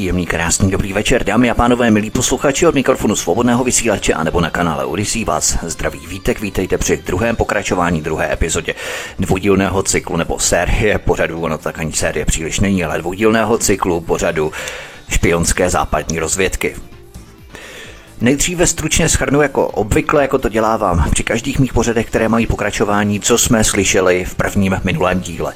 Příjemný, krásný, dobrý večer, dámy a pánové, milí posluchači od mikrofonu svobodného vysílače a nebo na kanále Odisí vás zdraví vítek, vítejte při druhém pokračování druhé epizodě dvoudílného cyklu nebo série pořadu, ono tak ani série příliš není, ale dvoudílného cyklu pořadu špionské západní rozvědky. Nejdříve stručně schrnu jako obvykle, jako to dělávám při každých mých pořadech, které mají pokračování, co jsme slyšeli v prvním minulém díle.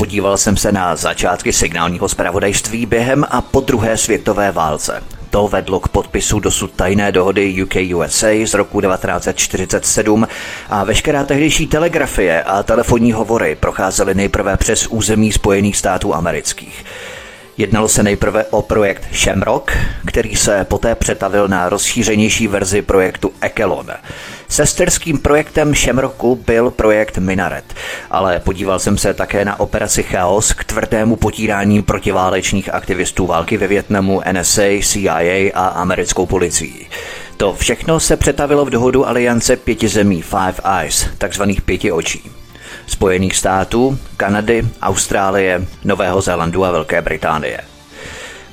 Podíval jsem se na začátky signálního zpravodajství během a po druhé světové válce. To vedlo k podpisu dosud tajné dohody UK-USA z roku 1947 a veškerá tehdejší telegrafie a telefonní hovory procházely nejprve přes území Spojených států amerických. Jednalo se nejprve o projekt Shamrock, který se poté přetavil na rozšířenější verzi projektu Ekelon. Sesterským projektem Shamrocku byl projekt Minaret, ale podíval jsem se také na operaci Chaos k tvrdému potírání protiválečných aktivistů války ve Větnamu, NSA, CIA a americkou policii. To všechno se přetavilo v dohodu aliance pěti zemí Five Eyes, takzvaných pěti očí. Spojených států, Kanady, Austrálie, Nového Zélandu a Velké Británie.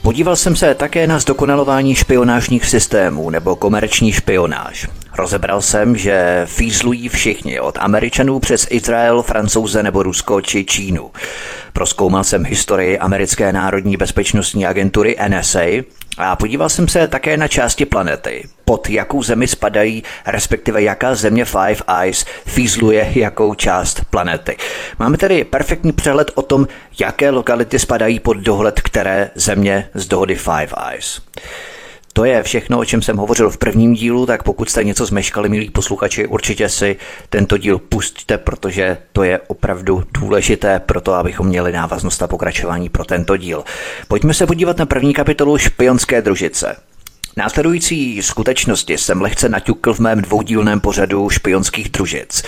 Podíval jsem se také na zdokonalování špionážních systémů nebo komerční špionáž. Rozebral jsem, že fízlují všichni, od Američanů přes Izrael, Francouze nebo Rusko či Čínu. Proskoumal jsem historii americké národní bezpečnostní agentury NSA a podíval jsem se také na části planety, pod jakou zemi spadají, respektive jaká země Five Eyes fízluje jakou část planety. Máme tedy perfektní přehled o tom, jaké lokality spadají pod dohled které země z dohody Five Eyes. To je všechno, o čem jsem hovořil v prvním dílu, tak pokud jste něco zmeškali, milí posluchači, určitě si tento díl pustíte, protože to je opravdu důležité pro to, abychom měli návaznost a pokračování pro tento díl. Pojďme se podívat na první kapitolu špionské družice. Následující skutečnosti jsem lehce naťukl v mém dvoudílném pořadu špionských družic,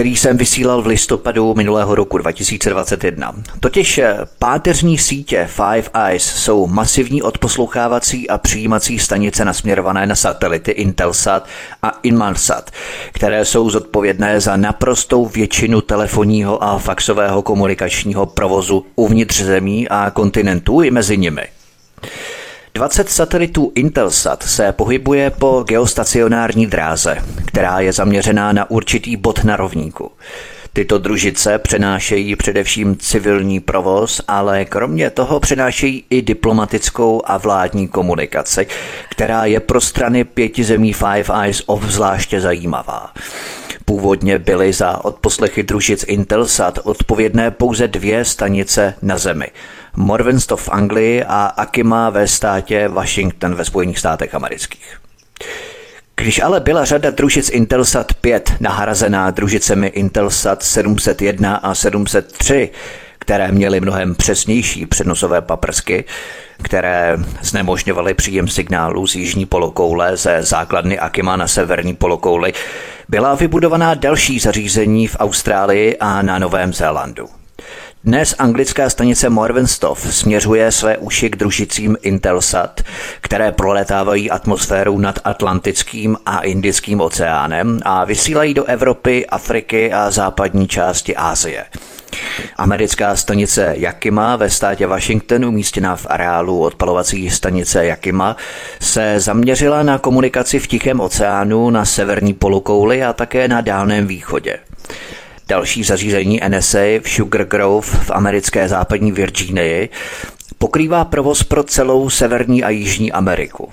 který jsem vysílal v listopadu minulého roku 2021. Totiž eh, páteřní sítě Five Eyes jsou masivní odposlouchávací a přijímací stanice nasměrované na satelity Intelsat a Inmarsat, které jsou zodpovědné za naprostou většinu telefonního a faxového komunikačního provozu uvnitř zemí a kontinentů i mezi nimi. 20 satelitů Intelsat se pohybuje po geostacionární dráze, která je zaměřená na určitý bod na rovníku. Tyto družice přenášejí především civilní provoz, ale kromě toho přenášejí i diplomatickou a vládní komunikaci, která je pro strany pěti zemí Five Eyes obzvláště zajímavá. Původně byly za odposlechy družic Intelsat odpovědné pouze dvě stanice na Zemi – Morvenstow v Anglii a Akima ve státě Washington ve Spojených státech amerických. Když ale byla řada družic Intelsat 5 nahrazená družicemi Intelsat 701 a 703, které měly mnohem přesnější přenosové paprsky, které znemožňovaly příjem signálu z jižní polokoule ze základny Akima na severní polokouli, byla vybudovaná další zařízení v Austrálii a na Novém Zélandu. Dnes anglická stanice Morvenstov směřuje své uši k družicím Intelsat, které proletávají atmosférou nad Atlantickým a Indickým oceánem a vysílají do Evropy, Afriky a západní části Asie. Americká stanice Yakima ve státě Washington, umístěná v areálu odpalovací stanice Yakima, se zaměřila na komunikaci v Tichém oceánu na severní polokouli a také na Dálném východě. Další zařízení NSA v Sugar Grove v americké západní Virginii pokrývá provoz pro celou Severní a Jižní Ameriku.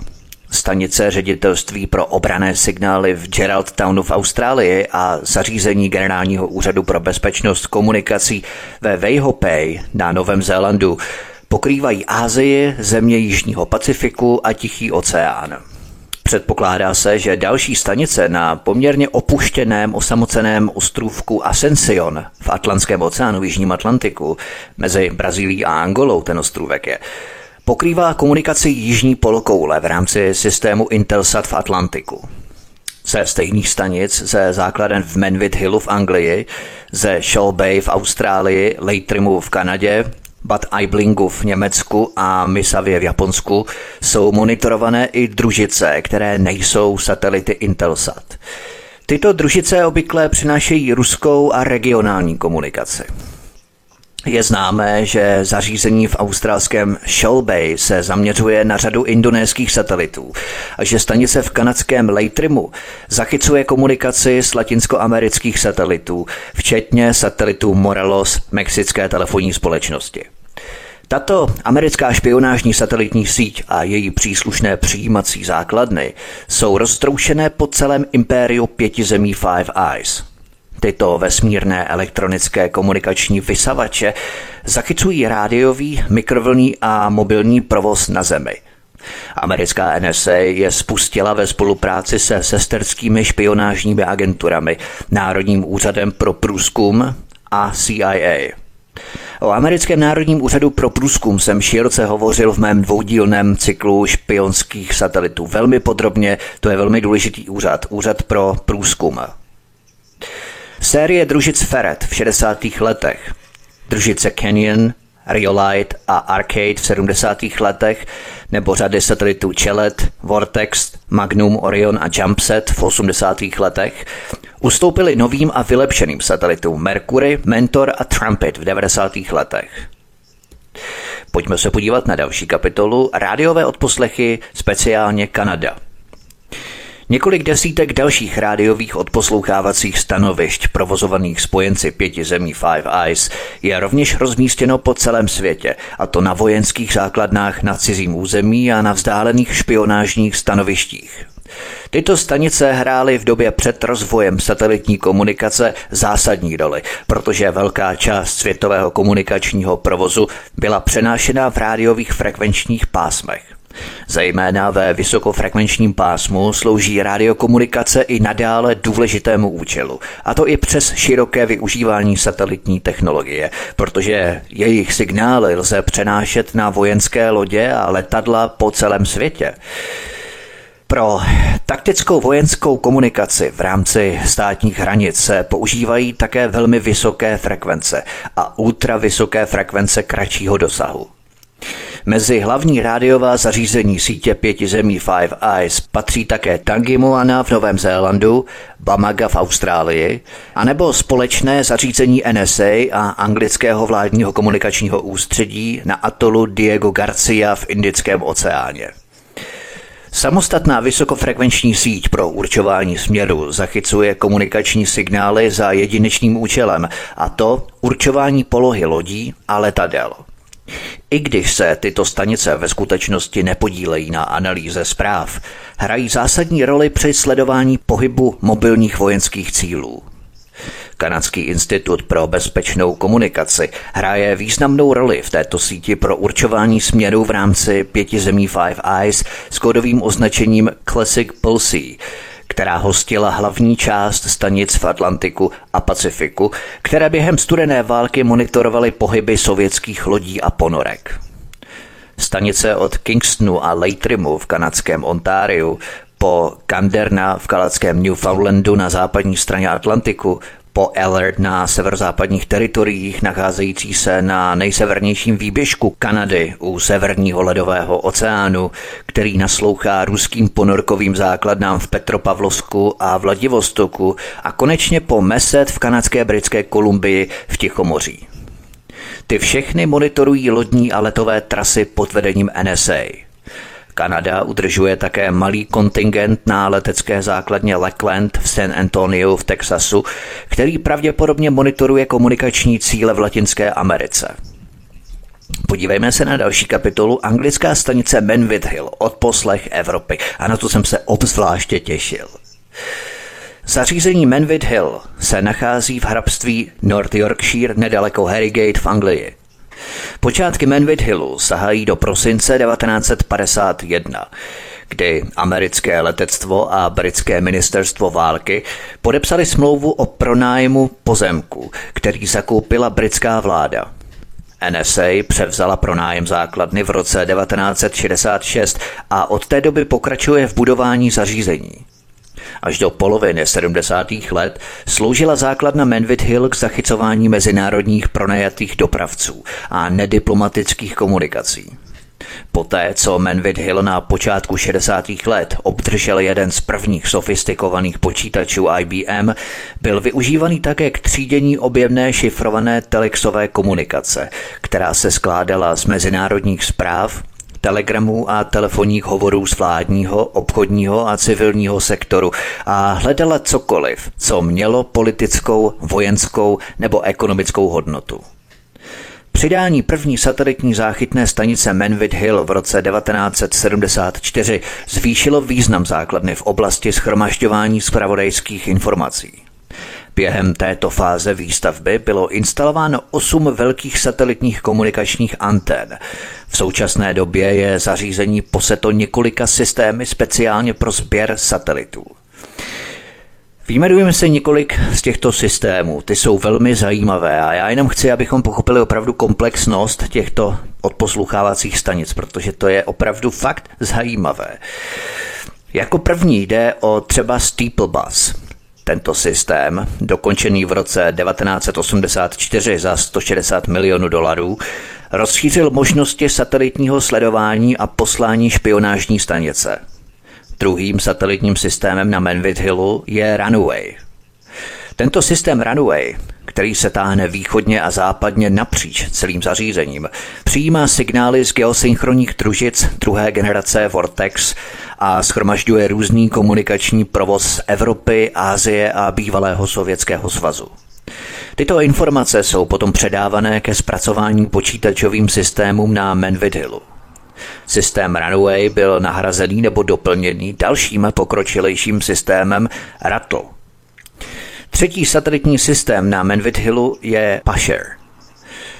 Stanice ředitelství pro obrané signály v Geraldtownu v Austrálii a zařízení Generálního úřadu pro bezpečnost komunikací ve Weihopay na Novém Zélandu pokrývají Ázii, země Jižního Pacifiku a Tichý oceán. Předpokládá se, že další stanice na poměrně opuštěném osamoceném ostrůvku Ascension v Atlantském oceánu v Jižním Atlantiku mezi Brazílií a Angolou ten ostrůvek je, pokrývá komunikaci jižní polokoule v rámci systému Intelsat v Atlantiku. ze stejných stanic ze základen v Manvit Hillu v Anglii, ze Shaw Bay v Austrálii, Leitrimů v Kanadě, Bad Aiblingu v Německu a Misavě v Japonsku jsou monitorované i družice, které nejsou satelity Intelsat. Tyto družice obvykle přinášejí ruskou a regionální komunikaci. Je známé, že zařízení v australském Shoal Bay se zaměřuje na řadu indonéských satelitů a že stanice v kanadském Leitrimu zachycuje komunikaci s latinskoamerických satelitů, včetně satelitů Morelos mexické telefonní společnosti. Tato americká špionážní satelitní síť a její příslušné přijímací základny jsou roztroušené po celém impériu pěti zemí Five Eyes – Tyto vesmírné elektronické komunikační vysavače zachycují rádiový, mikrovlný a mobilní provoz na Zemi. Americká NSA je spustila ve spolupráci se sesterskými špionážními agenturami, Národním úřadem pro průzkum a CIA. O americkém národním úřadu pro průzkum jsem široce hovořil v mém dvoudílném cyklu špionských satelitů. Velmi podrobně, to je velmi důležitý úřad, úřad pro průzkum. Série družic Ferret v 60. letech, družice Canyon, Riolite a Arcade v 70. letech nebo řady satelitů Chelet, Vortex, Magnum, Orion a Jumpset v 80. letech ustoupili novým a vylepšeným satelitům Mercury, Mentor a Trumpet v 90. letech. Pojďme se podívat na další kapitolu Rádiové odposlechy, speciálně Kanada – Několik desítek dalších rádiových odposlouchávacích stanovišť provozovaných spojenci pěti zemí Five Eyes je rovněž rozmístěno po celém světě, a to na vojenských základnách na cizím území a na vzdálených špionážních stanovištích. Tyto stanice hrály v době před rozvojem satelitní komunikace zásadní roli, protože velká část světového komunikačního provozu byla přenášena v rádiových frekvenčních pásmech. Zejména ve vysokofrekvenčním pásmu slouží radiokomunikace i nadále důležitému účelu, a to i přes široké využívání satelitní technologie, protože jejich signály lze přenášet na vojenské lodě a letadla po celém světě. Pro taktickou vojenskou komunikaci v rámci státních hranic se používají také velmi vysoké frekvence a ultravysoké frekvence kratšího dosahu. Mezi hlavní rádiová zařízení sítě pěti zemí Five Eyes patří také Tangimoana v Novém Zélandu, Bamaga v Austrálii, anebo společné zařízení NSA a anglického vládního komunikačního ústředí na atolu Diego Garcia v Indickém oceáně. Samostatná vysokofrekvenční síť pro určování směru zachycuje komunikační signály za jedinečným účelem, a to určování polohy lodí a letadel. I když se tyto stanice ve skutečnosti nepodílejí na analýze zpráv, hrají zásadní roli při sledování pohybu mobilních vojenských cílů. Kanadský institut pro bezpečnou komunikaci hraje významnou roli v této síti pro určování směru v rámci pěti zemí Five Eyes s kódovým označením Classic Pulse, která hostila hlavní část stanic v Atlantiku a Pacifiku, které během studené války monitorovaly pohyby sovětských lodí a ponorek. Stanice od Kingstonu a Leitrimu v kanadském Ontáriu po Kanderna v kanadském Newfoundlandu na západní straně Atlantiku po Alert na severozápadních teritoriích nacházející se na nejsevernějším výběžku Kanady u severního ledového oceánu, který naslouchá ruským ponorkovým základnám v Petropavlovsku a Vladivostoku a konečně po Meset v kanadské britské Kolumbii v Tichomoří. Ty všechny monitorují lodní a letové trasy pod vedením NSA – Kanada udržuje také malý kontingent na letecké základně Lackland v San Antonio v Texasu, který pravděpodobně monitoruje komunikační cíle v Latinské Americe. Podívejme se na další kapitolu Anglická stanice Manvit Hill od poslech Evropy a na to jsem se obzvláště těšil. Zařízení Manvit Hill se nachází v hrabství North Yorkshire nedaleko Harrogate v Anglii. Počátky Manvit Hillu sahají do prosince 1951, kdy americké letectvo a britské ministerstvo války podepsali smlouvu o pronájmu pozemku, který zakoupila britská vláda. NSA převzala pronájem základny v roce 1966 a od té doby pokračuje v budování zařízení. Až do poloviny 70. let sloužila základna Manvit Hill k zachycování mezinárodních pronajatých dopravců a nediplomatických komunikací. Poté, co Manvit Hill na počátku 60. let obdržel jeden z prvních sofistikovaných počítačů IBM, byl využívaný také k třídění objemné šifrované telexové komunikace, která se skládala z mezinárodních zpráv, telegramů a telefonních hovorů z vládního, obchodního a civilního sektoru a hledala cokoliv, co mělo politickou, vojenskou nebo ekonomickou hodnotu. Přidání první satelitní záchytné stanice Manvit Hill v roce 1974 zvýšilo význam základny v oblasti schromažďování zpravodajských informací. Během této fáze výstavby bylo instalováno osm velkých satelitních komunikačních antén. V současné době je zařízení poseto několika systémy speciálně pro sběr satelitů. Výjmenujeme se několik z těchto systémů. Ty jsou velmi zajímavé a já jenom chci, abychom pochopili opravdu komplexnost těchto odposluchávacích stanic, protože to je opravdu fakt zajímavé. Jako první jde o třeba Steeple Bus. Tento systém, dokončený v roce 1984 za 160 milionů dolarů, rozšířil možnosti satelitního sledování a poslání špionážní stanice – Druhým satelitním systémem na Manvit Hillu je Runway. Tento systém Runway, který se táhne východně a západně napříč celým zařízením, přijímá signály z geosynchronních družic druhé generace Vortex a schromažďuje různý komunikační provoz Evropy, Ázie a bývalého Sovětského svazu. Tyto informace jsou potom předávané ke zpracování počítačovým systémům na Manvit Hillu. Systém Runway byl nahrazený nebo doplněný dalším pokročilejším systémem Rattle. Třetí satelitní systém na Manvit Hillu je Pasher.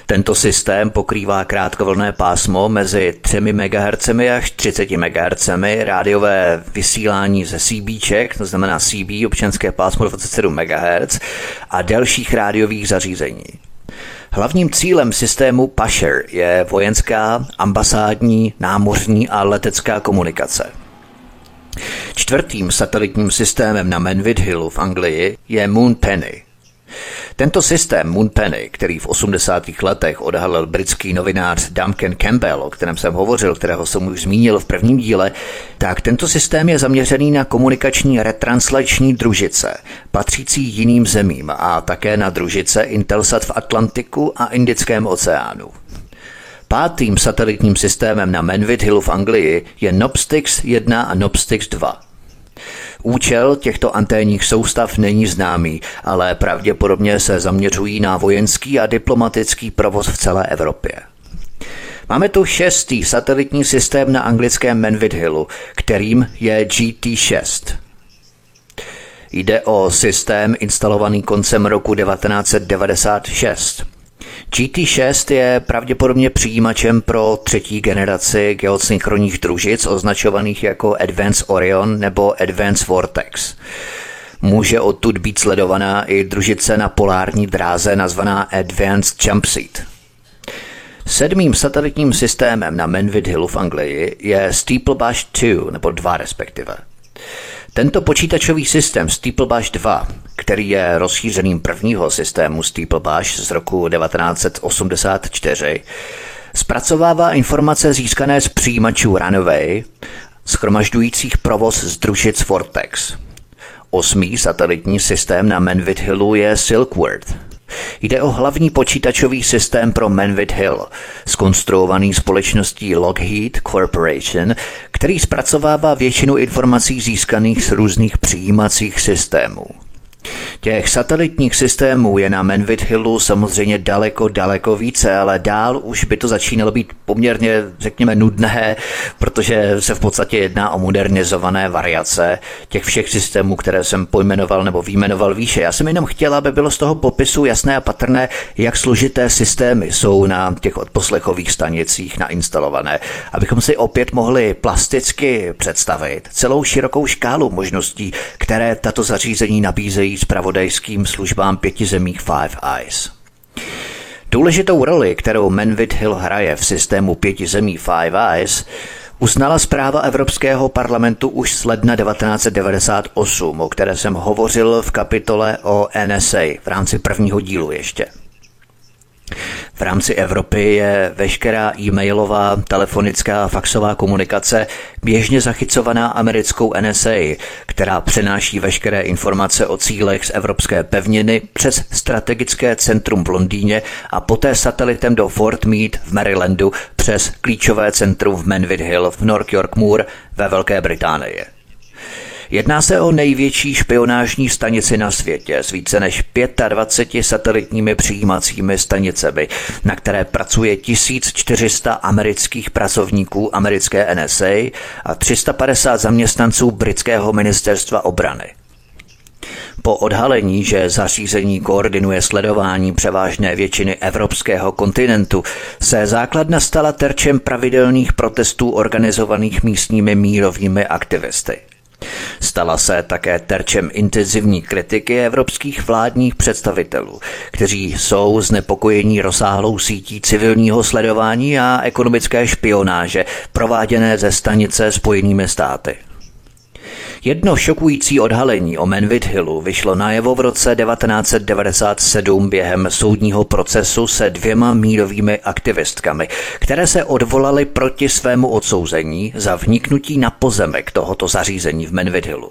Tento systém pokrývá krátkovlné pásmo mezi 3 MHz až 30 MHz rádiové vysílání ze CBček, to znamená CB, občanské pásmo 27 MHz a dalších rádiových zařízení. Hlavním cílem systému Pasher je vojenská, ambasádní, námořní a letecká komunikace. Čtvrtým satelitním systémem na Manvit Hillu v Anglii je Moon Penny. Tento systém Moonpenny, který v 80. letech odhalil britský novinář Duncan Campbell, o kterém jsem hovořil, kterého jsem už zmínil v prvním díle, tak tento systém je zaměřený na komunikační retranslační družice, patřící jiným zemím a také na družice Intelsat v Atlantiku a Indickém oceánu. Pátým satelitním systémem na Manvit Hillu v Anglii je Nobstix 1 a Nobstix 2. Účel těchto anténních soustav není známý, ale pravděpodobně se zaměřují na vojenský a diplomatický provoz v celé Evropě. Máme tu šestý satelitní systém na anglickém Manvit Hillu, kterým je GT6. Jde o systém instalovaný koncem roku 1996. GT6 je pravděpodobně přijímačem pro třetí generaci geosynchronních družic označovaných jako Advanced Orion nebo Advanced Vortex. Může odtud být sledovaná i družice na polární dráze nazvaná Advanced Jumpseat. Sedmým satelitním systémem na Manvit Hillu v Anglii je Steeplebush 2, nebo 2 respektive. Tento počítačový systém Steeplebush 2, který je rozšířeným prvního systému Steeplebush z roku 1984, zpracovává informace získané z přijímačů Runway, schromažďujících provoz z družic Vortex. Osmý satelitní systém na Manvit Hillu je Silkworth – Jde o hlavní počítačový systém pro Manvit Hill, skonstruovaný společností Lockheed Corporation, který zpracovává většinu informací získaných z různých přijímacích systémů. Těch satelitních systémů je na Manvit Hillu samozřejmě daleko, daleko více, ale dál už by to začínalo být poměrně, řekněme, nudné, protože se v podstatě jedná o modernizované variace těch všech systémů, které jsem pojmenoval nebo výjmenoval výše. Já jsem jenom chtěl, aby bylo z toho popisu jasné a patrné, jak složité systémy jsou na těch odposlechových stanicích nainstalované, abychom si opět mohli plasticky představit celou širokou škálu možností, které tato zařízení nabízejí zpravodajským službám pěti zemích Five Eyes. Důležitou roli, kterou Manvit Hill hraje v systému pěti zemí Five Eyes, uznala zpráva Evropského parlamentu už z ledna 1998, o které jsem hovořil v kapitole o NSA v rámci prvního dílu ještě. V rámci Evropy je veškerá e-mailová, telefonická a faxová komunikace běžně zachycovaná americkou NSA, která přenáší veškeré informace o cílech z evropské pevniny přes strategické centrum v Londýně a poté satelitem do Fort Meade v Marylandu přes klíčové centrum v Manville Hill v North York Moor ve Velké Británii. Jedná se o největší špionážní stanici na světě s více než 25 satelitními přijímacími stanicemi, na které pracuje 1400 amerických pracovníků americké NSA a 350 zaměstnanců britského ministerstva obrany. Po odhalení, že zařízení koordinuje sledování převážné většiny evropského kontinentu, se základna stala terčem pravidelných protestů organizovaných místními mírovými aktivisty. Stala se také terčem intenzivní kritiky evropských vládních představitelů, kteří jsou znepokojení rozsáhlou sítí civilního sledování a ekonomické špionáže prováděné ze stanice Spojenými státy. Jedno šokující odhalení o Manvit Hillu vyšlo najevo v roce 1997 během soudního procesu se dvěma mírovými aktivistkami, které se odvolaly proti svému odsouzení za vniknutí na pozemek tohoto zařízení v Manvit Hillu.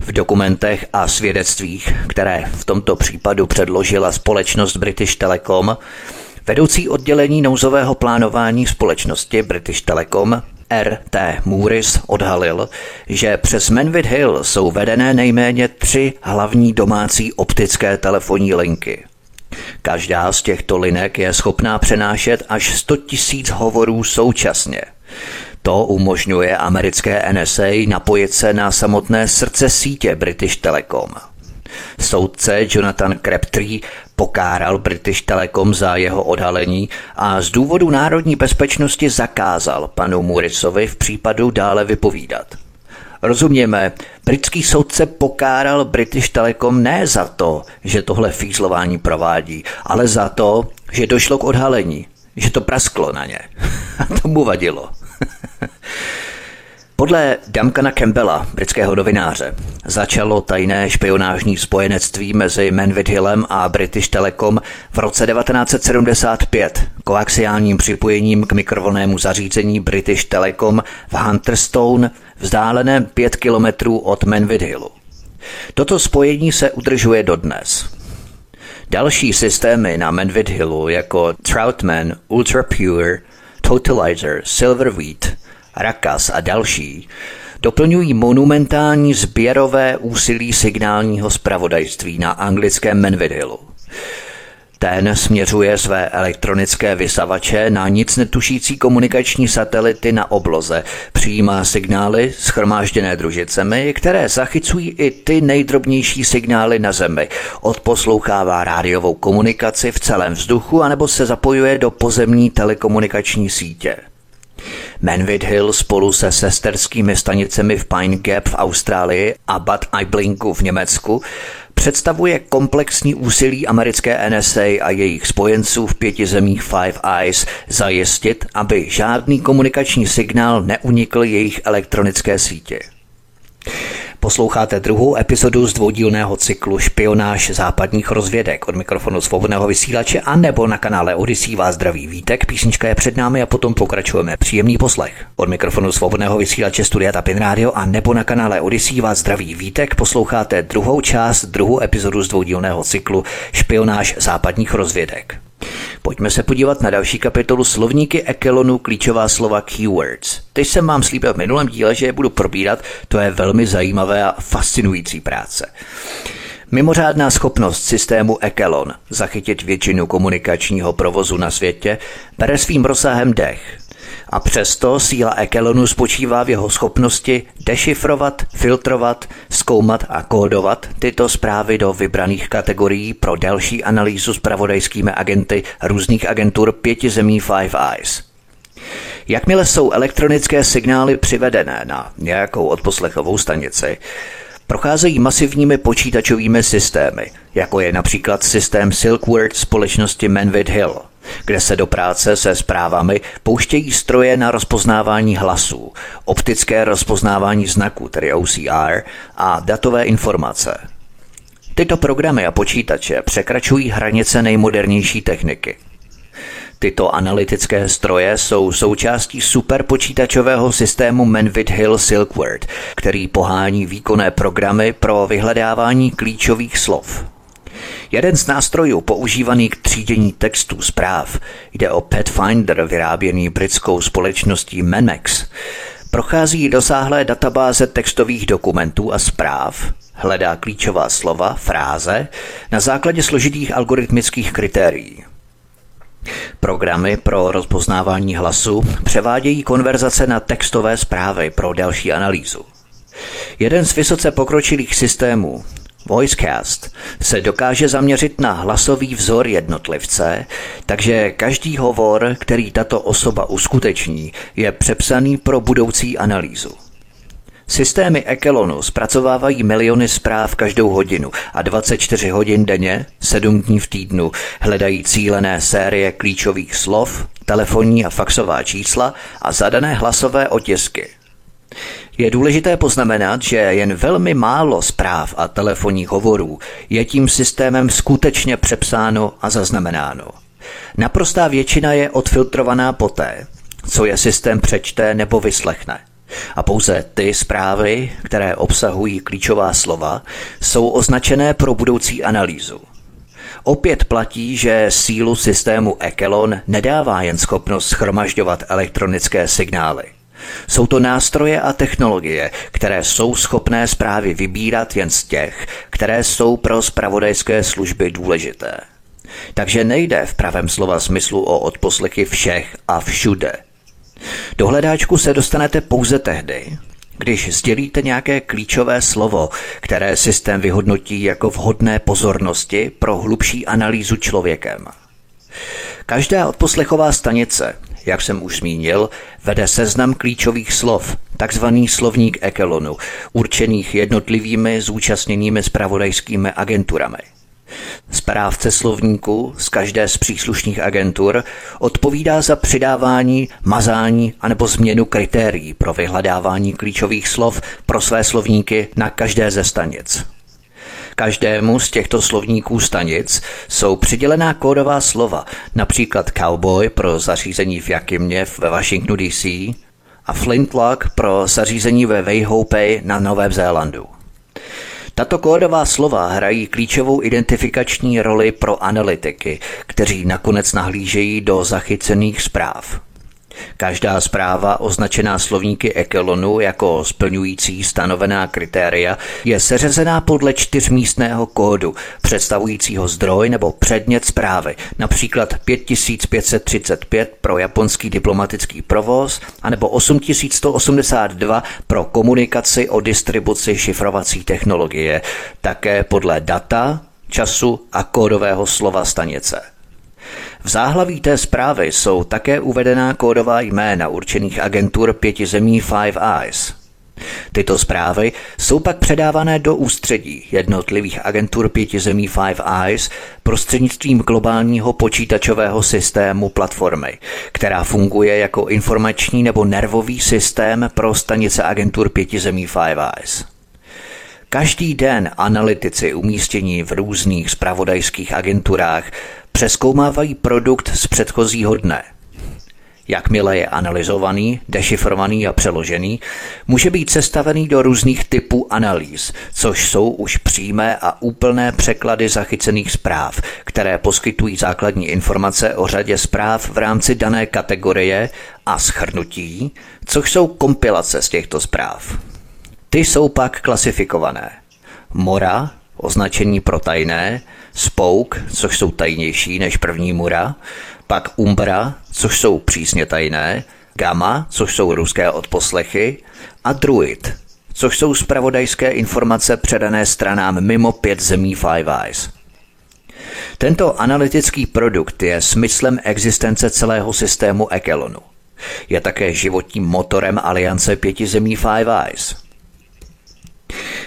V dokumentech a svědectvích, které v tomto případu předložila společnost British Telecom, vedoucí oddělení nouzového plánování společnosti British Telecom R.T. Mooris odhalil, že přes Manvit Hill jsou vedené nejméně tři hlavní domácí optické telefonní linky. Každá z těchto linek je schopná přenášet až 100 000 hovorů současně. To umožňuje americké NSA napojit se na samotné srdce sítě British Telecom. Soudce Jonathan Crabtree pokáral British Telecom za jeho odhalení a z důvodu národní bezpečnosti zakázal panu Murisovi v případu dále vypovídat. Rozuměme, britský soudce pokáral British Telecom ne za to, že tohle fízlování provádí, ale za to, že došlo k odhalení, že to prasklo na ně. A to mu vadilo. Podle Duncana Campbella, britského novináře, začalo tajné špionážní spojenectví mezi Manvit Hillem a British Telecom v roce 1975 koaxiálním připojením k mikrovlnému zařízení British Telecom v Hunterstone, vzdáleném 5 kilometrů od Manvit Hillu. Toto spojení se udržuje dodnes. Další systémy na Manvit Hillu jako Troutman, Ultra Pure, Totalizer, Silver Wheat – Rakas a další doplňují monumentální sběrové úsilí signálního zpravodajství na anglickém Manvidillu. Ten směřuje své elektronické vysavače na nic netušící komunikační satelity na obloze, přijímá signály schromážděné družicemi, které zachycují i ty nejdrobnější signály na Zemi, odposlouchává rádiovou komunikaci v celém vzduchu anebo se zapojuje do pozemní telekomunikační sítě. Manvit Hill spolu se sesterskými stanicemi v Pine Gap v Austrálii a Bad Aiblinku v Německu představuje komplexní úsilí americké NSA a jejich spojenců v pěti zemích Five Eyes zajistit, aby žádný komunikační signál neunikl jejich elektronické sítě. Posloucháte druhou epizodu z dvoudílného cyklu Špionáž západních rozvědek od mikrofonu svobodného vysílače a nebo na kanále Odisí vás zdraví vítek. Písnička je před námi a potom pokračujeme. Příjemný poslech. Od mikrofonu svobodného vysílače Studia Tapin Radio a nebo na kanále Odisí vás zdraví vítek posloucháte druhou část, druhou epizodu z dvoudílného cyklu Špionáž západních rozvědek. Pojďme se podívat na další kapitolu slovníky Ekelonu klíčová slova keywords. Teď jsem vám slíbil v minulém díle, že je budu probírat, to je velmi zajímavé a fascinující práce. Mimořádná schopnost systému Ekelon zachytit většinu komunikačního provozu na světě bere svým rozsahem dech. A přesto síla Ekelonu spočívá v jeho schopnosti dešifrovat, filtrovat, zkoumat a kódovat tyto zprávy do vybraných kategorií pro další analýzu s pravodajskými agenty různých agentur pěti zemí Five Eyes. Jakmile jsou elektronické signály přivedené na nějakou odposlechovou stanici, procházejí masivními počítačovými systémy, jako je například systém Silkworth společnosti Manvit Hill – kde se do práce se zprávami pouštějí stroje na rozpoznávání hlasů, optické rozpoznávání znaků, tedy OCR, a datové informace. Tyto programy a počítače překračují hranice nejmodernější techniky. Tyto analytické stroje jsou součástí superpočítačového systému Manvit Hill Silkward, který pohání výkonné programy pro vyhledávání klíčových slov. Jeden z nástrojů používaný k třídění textů zpráv jde o Pathfinder vyráběný britskou společností Memex. Prochází dosáhlé databáze textových dokumentů a zpráv, hledá klíčová slova, fráze na základě složitých algoritmických kritérií. Programy pro rozpoznávání hlasu převádějí konverzace na textové zprávy pro další analýzu. Jeden z vysoce pokročilých systémů, Voicecast, se dokáže zaměřit na hlasový vzor jednotlivce, takže každý hovor, který tato osoba uskuteční, je přepsaný pro budoucí analýzu. Systémy Ekelonu zpracovávají miliony zpráv každou hodinu a 24 hodin denně, 7 dní v týdnu, hledají cílené série klíčových slov, telefonní a faxová čísla a zadané hlasové otisky. Je důležité poznamenat, že jen velmi málo zpráv a telefonních hovorů je tím systémem skutečně přepsáno a zaznamenáno. Naprostá většina je odfiltrovaná poté, co je systém přečte nebo vyslechne. A pouze ty zprávy, které obsahují klíčová slova, jsou označené pro budoucí analýzu. Opět platí, že sílu systému Ekelon nedává jen schopnost schromažďovat elektronické signály. Jsou to nástroje a technologie, které jsou schopné zprávy vybírat jen z těch, které jsou pro spravodajské služby důležité. Takže nejde v pravém slova smyslu o odposlechy všech a všude – do hledáčku se dostanete pouze tehdy, když sdělíte nějaké klíčové slovo, které systém vyhodnotí jako vhodné pozornosti pro hlubší analýzu člověkem. Každá odposlechová stanice, jak jsem už zmínil, vede seznam klíčových slov, takzvaný slovník Ekelonu, určených jednotlivými zúčastněnými spravodajskými agenturami – Správce slovníku z každé z příslušných agentur odpovídá za přidávání, mazání anebo změnu kritérií pro vyhledávání klíčových slov pro své slovníky na každé ze stanic. Každému z těchto slovníků stanic jsou přidělená kódová slova, například cowboy pro zařízení v Jakimě ve Washingtonu DC a flintlock pro zařízení ve Weyhope na Novém Zélandu. Tato kódová slova hrají klíčovou identifikační roli pro analytiky, kteří nakonec nahlížejí do zachycených zpráv. Každá zpráva označená slovníky Ekelonu jako splňující stanovená kritéria je seřazená podle čtyřmístného kódu, představujícího zdroj nebo předmět zprávy, například 5535 pro japonský diplomatický provoz anebo 8182 pro komunikaci o distribuci šifrovací technologie, také podle data, času a kódového slova stanice. V záhlaví té zprávy jsou také uvedená kódová jména určených agentur pěti zemí Five Eyes. Tyto zprávy jsou pak předávané do ústředí jednotlivých agentur pěti zemí Five Eyes prostřednictvím globálního počítačového systému platformy, která funguje jako informační nebo nervový systém pro stanice agentur pěti zemí Five Eyes. Každý den analytici umístění v různých spravodajských agenturách přeskoumávají produkt z předchozího dne. Jakmile je analyzovaný, dešifrovaný a přeložený, může být sestavený do různých typů analýz, což jsou už přímé a úplné překlady zachycených zpráv, které poskytují základní informace o řadě zpráv v rámci dané kategorie a schrnutí, což jsou kompilace z těchto zpráv. Ty jsou pak klasifikované. Mora, označení pro tajné, Spouk, což jsou tajnější než první mura, pak Umbra, což jsou přísně tajné, Gamma, což jsou ruské odposlechy, a Druid, což jsou spravodajské informace předané stranám mimo pět zemí Five Eyes. Tento analytický produkt je smyslem existence celého systému Ekelonu. Je také životním motorem aliance pěti zemí Five Eyes –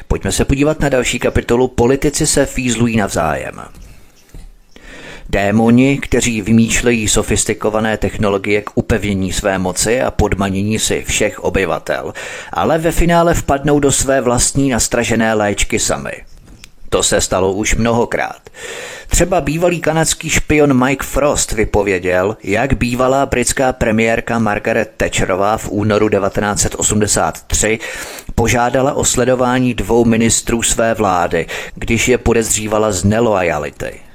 Pojďme se podívat na další kapitolu Politici se fízlují navzájem. Démoni, kteří vymýšlejí sofistikované technologie k upevnění své moci a podmanění si všech obyvatel, ale ve finále vpadnou do své vlastní nastražené léčky sami. To se stalo už mnohokrát. Třeba bývalý kanadský špion Mike Frost vypověděl, jak bývalá britská premiérka Margaret Thatcherová v únoru 1983 požádala o sledování dvou ministrů své vlády, když je podezřívala z neloajality.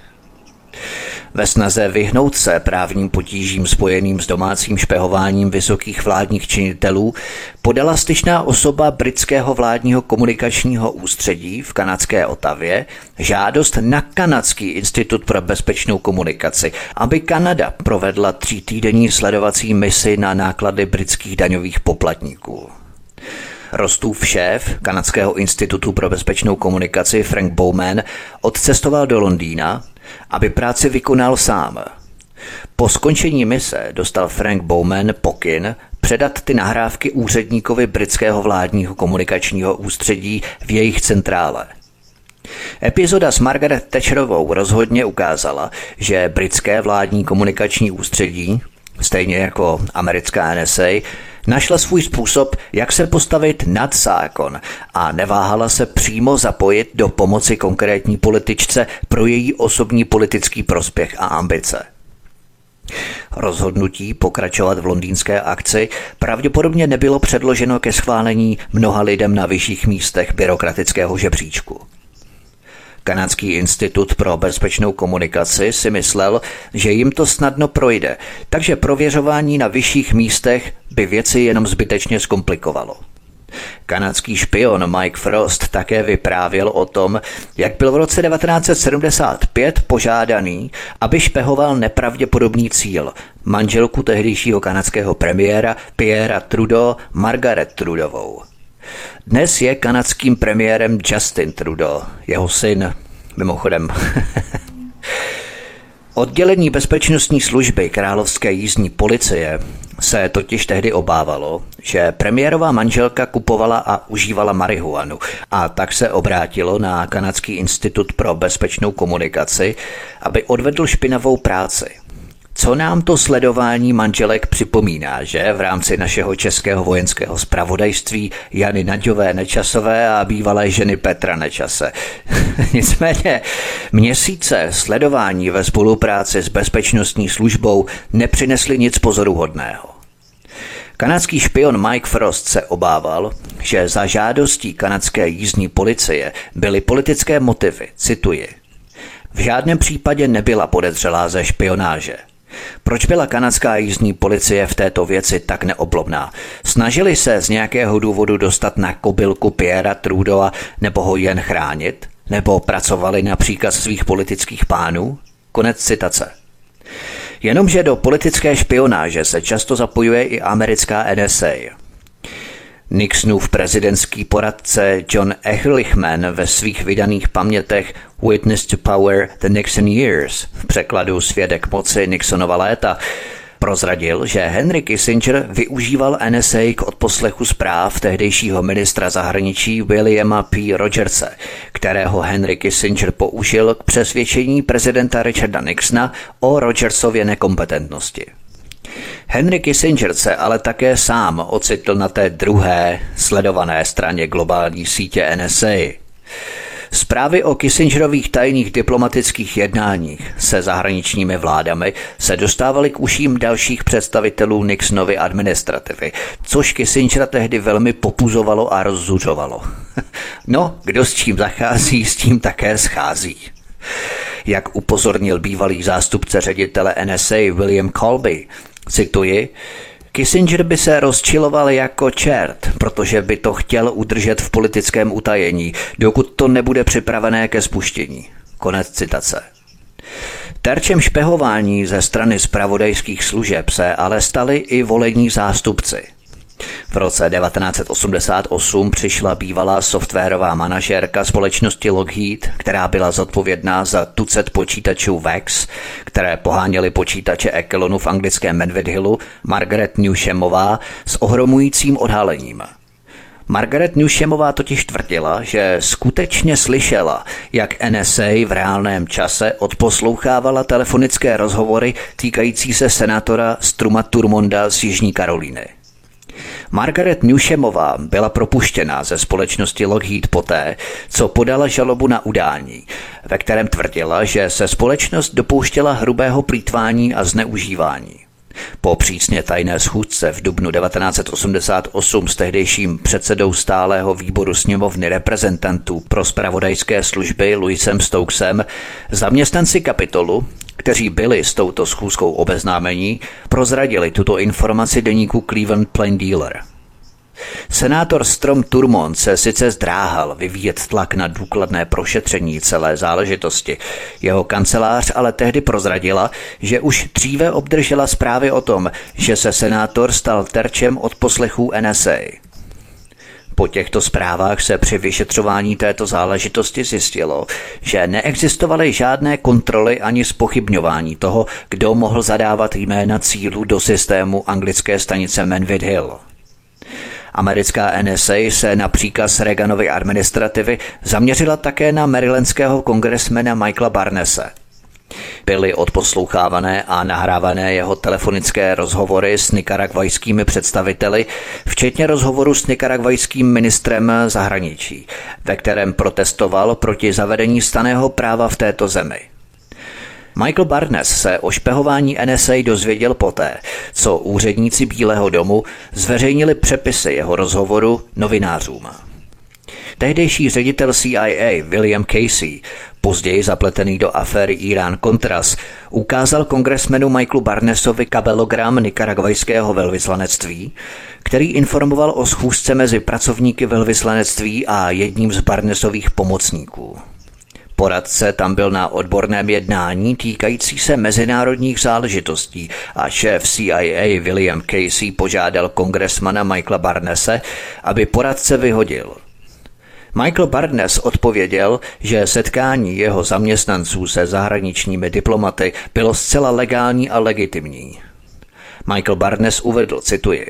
Ve snaze vyhnout se právním potížím spojeným s domácím špehováním vysokých vládních činitelů podala styčná osoba britského vládního komunikačního ústředí v kanadské Otavě žádost na Kanadský institut pro bezpečnou komunikaci, aby Kanada provedla třítýdenní sledovací misi na náklady britských daňových poplatníků. Rostův šéf Kanadského institutu pro bezpečnou komunikaci Frank Bowman odcestoval do Londýna, aby práci vykonal sám. Po skončení mise dostal Frank Bowman pokyn předat ty nahrávky úředníkovi britského vládního komunikačního ústředí v jejich centrále. Epizoda s Margaret Thatcherovou rozhodně ukázala, že britské vládní komunikační ústředí, stejně jako americká NSA, našla svůj způsob, jak se postavit nad zákon a neváhala se přímo zapojit do pomoci konkrétní političce pro její osobní politický prospěch a ambice. Rozhodnutí pokračovat v londýnské akci pravděpodobně nebylo předloženo ke schválení mnoha lidem na vyšších místech byrokratického žebříčku. Kanadský institut pro bezpečnou komunikaci si myslel, že jim to snadno projde, takže prověřování na vyšších místech by věci jenom zbytečně zkomplikovalo. Kanadský špion Mike Frost také vyprávěl o tom, jak byl v roce 1975 požádaný, aby špehoval nepravděpodobný cíl, manželku tehdejšího kanadského premiéra Pierre Trudeau Margaret Trudovou. Dnes je kanadským premiérem Justin Trudeau, jeho syn, mimochodem. Oddělení bezpečnostní služby Královské jízdní policie se totiž tehdy obávalo, že premiérová manželka kupovala a užívala marihuanu a tak se obrátilo na Kanadský institut pro bezpečnou komunikaci, aby odvedl špinavou práci – co nám to sledování manželek připomíná, že v rámci našeho českého vojenského spravodajství Jany Naďové Nečasové a bývalé ženy Petra Nečase. Nicméně měsíce sledování ve spolupráci s bezpečnostní službou nepřinesly nic pozoruhodného. Kanadský špion Mike Frost se obával, že za žádostí kanadské jízdní policie byly politické motivy, cituji. V žádném případě nebyla podezřelá ze špionáže. Proč byla kanadská jízdní policie v této věci tak neoblobná? Snažili se z nějakého důvodu dostat na kobylku Piera Trudeau nebo ho jen chránit? Nebo pracovali na příkaz svých politických pánů? Konec citace. Jenomže do politické špionáže se často zapojuje i americká NSA. Nixonův prezidentský poradce John Ehrlichman ve svých vydaných pamětech Witness to Power The Nixon Years v překladu Svědek moci Nixonova léta prozradil, že Henry Kissinger využíval NSA k odposlechu zpráv tehdejšího ministra zahraničí Williama P. Rogerse, kterého Henry Kissinger použil k přesvědčení prezidenta Richarda Nixona o Rogersově nekompetentnosti. Henry Kissinger se ale také sám ocitl na té druhé sledované straně globální sítě NSA. Zprávy o Kissingerových tajných diplomatických jednáních se zahraničními vládami se dostávaly k uším dalších představitelů Nixonovy administrativy, což Kissingera tehdy velmi popuzovalo a rozzuřovalo. No, kdo s čím zachází, s tím také schází. Jak upozornil bývalý zástupce ředitele NSA William Colby, Cituji, Kissinger by se rozčiloval jako čert, protože by to chtěl udržet v politickém utajení, dokud to nebude připravené ke spuštění. Konec citace. Terčem špehování ze strany spravodajských služeb se ale stali i volení zástupci – v roce 1988 přišla bývalá softwarová manažérka společnosti Lockheed, která byla zodpovědná za tucet počítačů VEX, které poháněly počítače Ekelonu v anglickém Medved Hillu, Margaret Newshamová s ohromujícím odhalením. Margaret Newshamová totiž tvrdila, že skutečně slyšela, jak NSA v reálném čase odposlouchávala telefonické rozhovory týkající se senátora Struma Turmonda z Jižní Karolíny. Margaret Newshamová byla propuštěna ze společnosti Lockheed poté, co podala žalobu na udání, ve kterém tvrdila, že se společnost dopouštěla hrubého plítvání a zneužívání. Po přísně tajné schůzce v dubnu 1988 s tehdejším předsedou stálého výboru sněmovny reprezentantů pro spravodajské služby Louisem Stokesem zaměstnanci kapitolu, kteří byli s touto schůzkou obeznámení, prozradili tuto informaci deníku Cleveland Plain Dealer – Senátor Strom Turmon se sice zdráhal vyvíjet tlak na důkladné prošetření celé záležitosti. Jeho kancelář ale tehdy prozradila, že už dříve obdržela zprávy o tom, že se senátor stal terčem od poslechů NSA. Po těchto zprávách se při vyšetřování této záležitosti zjistilo, že neexistovaly žádné kontroly ani spochybňování toho, kdo mohl zadávat jména cílů do systému anglické stanice Manvid Hill. Americká NSA se na příkaz Reaganovy administrativy zaměřila také na marylandského kongresmena Michaela Barnese. Byly odposlouchávané a nahrávané jeho telefonické rozhovory s nikaragvajskými představiteli, včetně rozhovoru s nikaragvajským ministrem zahraničí, ve kterém protestoval proti zavedení staného práva v této zemi. Michael Barnes se o špehování NSA dozvěděl poté, co úředníci Bílého domu zveřejnili přepisy jeho rozhovoru novinářům. Tehdejší ředitel CIA William Casey, později zapletený do aféry Irán-Contras, ukázal kongresmenu Michaelu Barnesovi kabelogram nikaragvajského velvyslanectví, který informoval o schůzce mezi pracovníky velvyslanectví a jedním z Barnesových pomocníků. Poradce tam byl na odborném jednání týkající se mezinárodních záležitostí a šéf CIA William Casey požádal kongresmana Michaela Barnese, aby poradce vyhodil. Michael Barnes odpověděl, že setkání jeho zaměstnanců se zahraničními diplomaty bylo zcela legální a legitimní. Michael Barnes uvedl, cituji,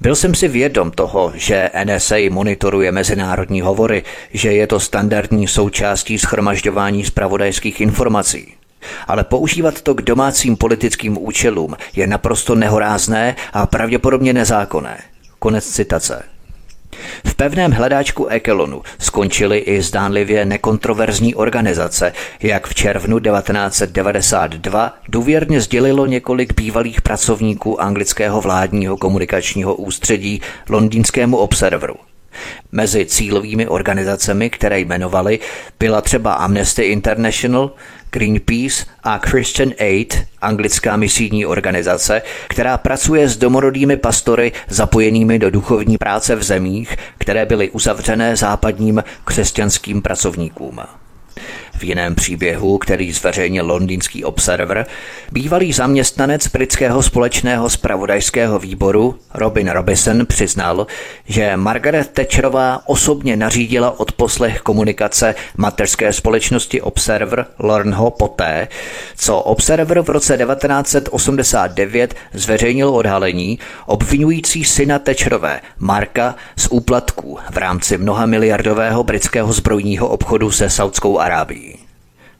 byl jsem si vědom toho, že NSA monitoruje mezinárodní hovory, že je to standardní součástí schromažďování zpravodajských informací. Ale používat to k domácím politickým účelům je naprosto nehorázné a pravděpodobně nezákonné. Konec citace. V pevném hledáčku Ekelonu skončily i zdánlivě nekontroverzní organizace, jak v červnu 1992 důvěrně sdělilo několik bývalých pracovníků anglického vládního komunikačního ústředí londýnskému Observeru. Mezi cílovými organizacemi, které jmenovali, byla třeba Amnesty International, Greenpeace a Christian Aid, anglická misijní organizace, která pracuje s domorodými pastory zapojenými do duchovní práce v zemích, které byly uzavřené západním křesťanským pracovníkům. V jiném příběhu, který zveřejnil londýnský Observer, bývalý zaměstnanec britského společného spravodajského výboru Robin Robison přiznal, že Margaret Thatcherová osobně nařídila odposlech komunikace mateřské společnosti Observer Lornho poté, co Observer v roce 1989 zveřejnil odhalení obvinující syna Thatcherové, Marka, z úplatků v rámci mnoha miliardového britského zbrojního obchodu se Saudskou Arábií.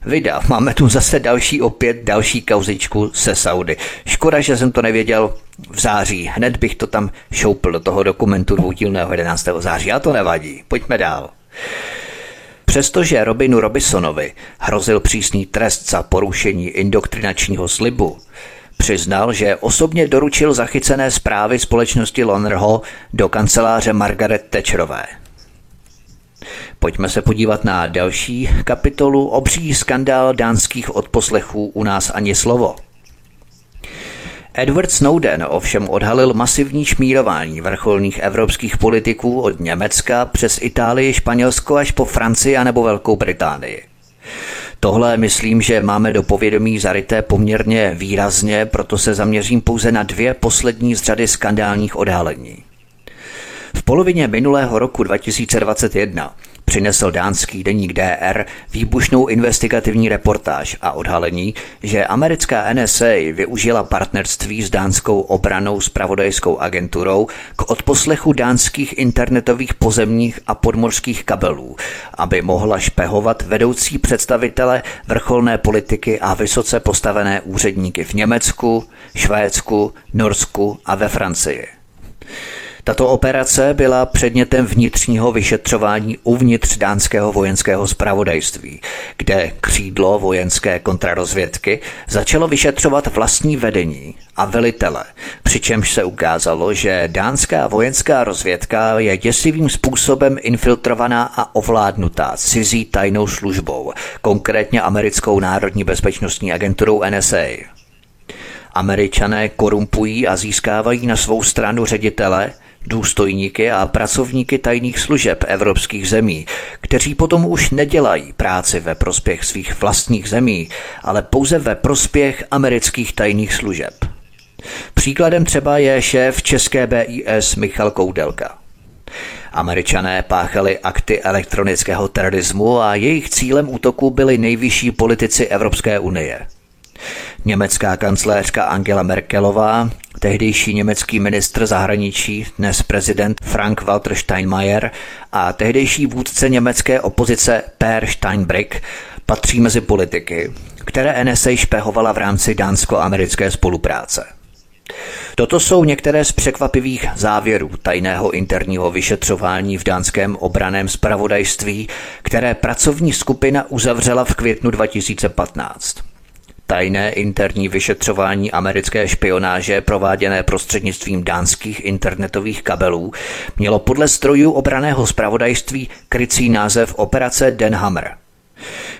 Vida, máme tu zase další opět, další kauzičku se Saudy. Škoda, že jsem to nevěděl v září. Hned bych to tam šoupl do toho dokumentu dvoudílného 11. září, a to nevadí. Pojďme dál. Přestože Robinu Robisonovi hrozil přísný trest za porušení indoktrinačního slibu, přiznal, že osobně doručil zachycené zprávy společnosti Lonerho do kanceláře Margaret Thatcherové. Pojďme se podívat na další kapitolu Obří skandál dánských odposlechů u nás ani slovo. Edward Snowden ovšem odhalil masivní šmírování vrcholných evropských politiků od Německa přes Itálii, Španělsko až po Francii a nebo Velkou Británii. Tohle myslím, že máme do povědomí zaryté poměrně výrazně, proto se zaměřím pouze na dvě poslední z řady skandálních odhalení. V polovině minulého roku 2021 přinesl dánský deník DR výbušnou investigativní reportáž a odhalení, že americká NSA využila partnerství s dánskou obranou spravodajskou agenturou k odposlechu dánských internetových pozemních a podmorských kabelů, aby mohla špehovat vedoucí představitele vrcholné politiky a vysoce postavené úředníky v Německu, Švédsku, Norsku a ve Francii. Tato operace byla předmětem vnitřního vyšetřování uvnitř dánského vojenského spravodajství, kde křídlo vojenské kontrarozvědky začalo vyšetřovat vlastní vedení a velitele, přičemž se ukázalo, že dánská vojenská rozvědka je děsivým způsobem infiltrovaná a ovládnutá cizí tajnou službou, konkrétně americkou národní bezpečnostní agenturou NSA. Američané korumpují a získávají na svou stranu ředitele, důstojníky a pracovníky tajných služeb evropských zemí, kteří potom už nedělají práci ve prospěch svých vlastních zemí, ale pouze ve prospěch amerických tajných služeb. Příkladem třeba je šéf české BIS Michal Koudelka. Američané páchali akty elektronického terorismu a jejich cílem útoku byli nejvyšší politici Evropské unie – Německá kancléřka Angela Merkelová, tehdejší německý ministr zahraničí, dnes prezident Frank Walter Steinmeier a tehdejší vůdce německé opozice Per Steinbrück patří mezi politiky, které NSA špehovala v rámci dánsko-americké spolupráce. Toto jsou některé z překvapivých závěrů tajného interního vyšetřování v dánském obraném spravodajství, které pracovní skupina uzavřela v květnu 2015 tajné interní vyšetřování americké špionáže prováděné prostřednictvím dánských internetových kabelů mělo podle strojů obraného zpravodajství krycí název Operace Den Hammer.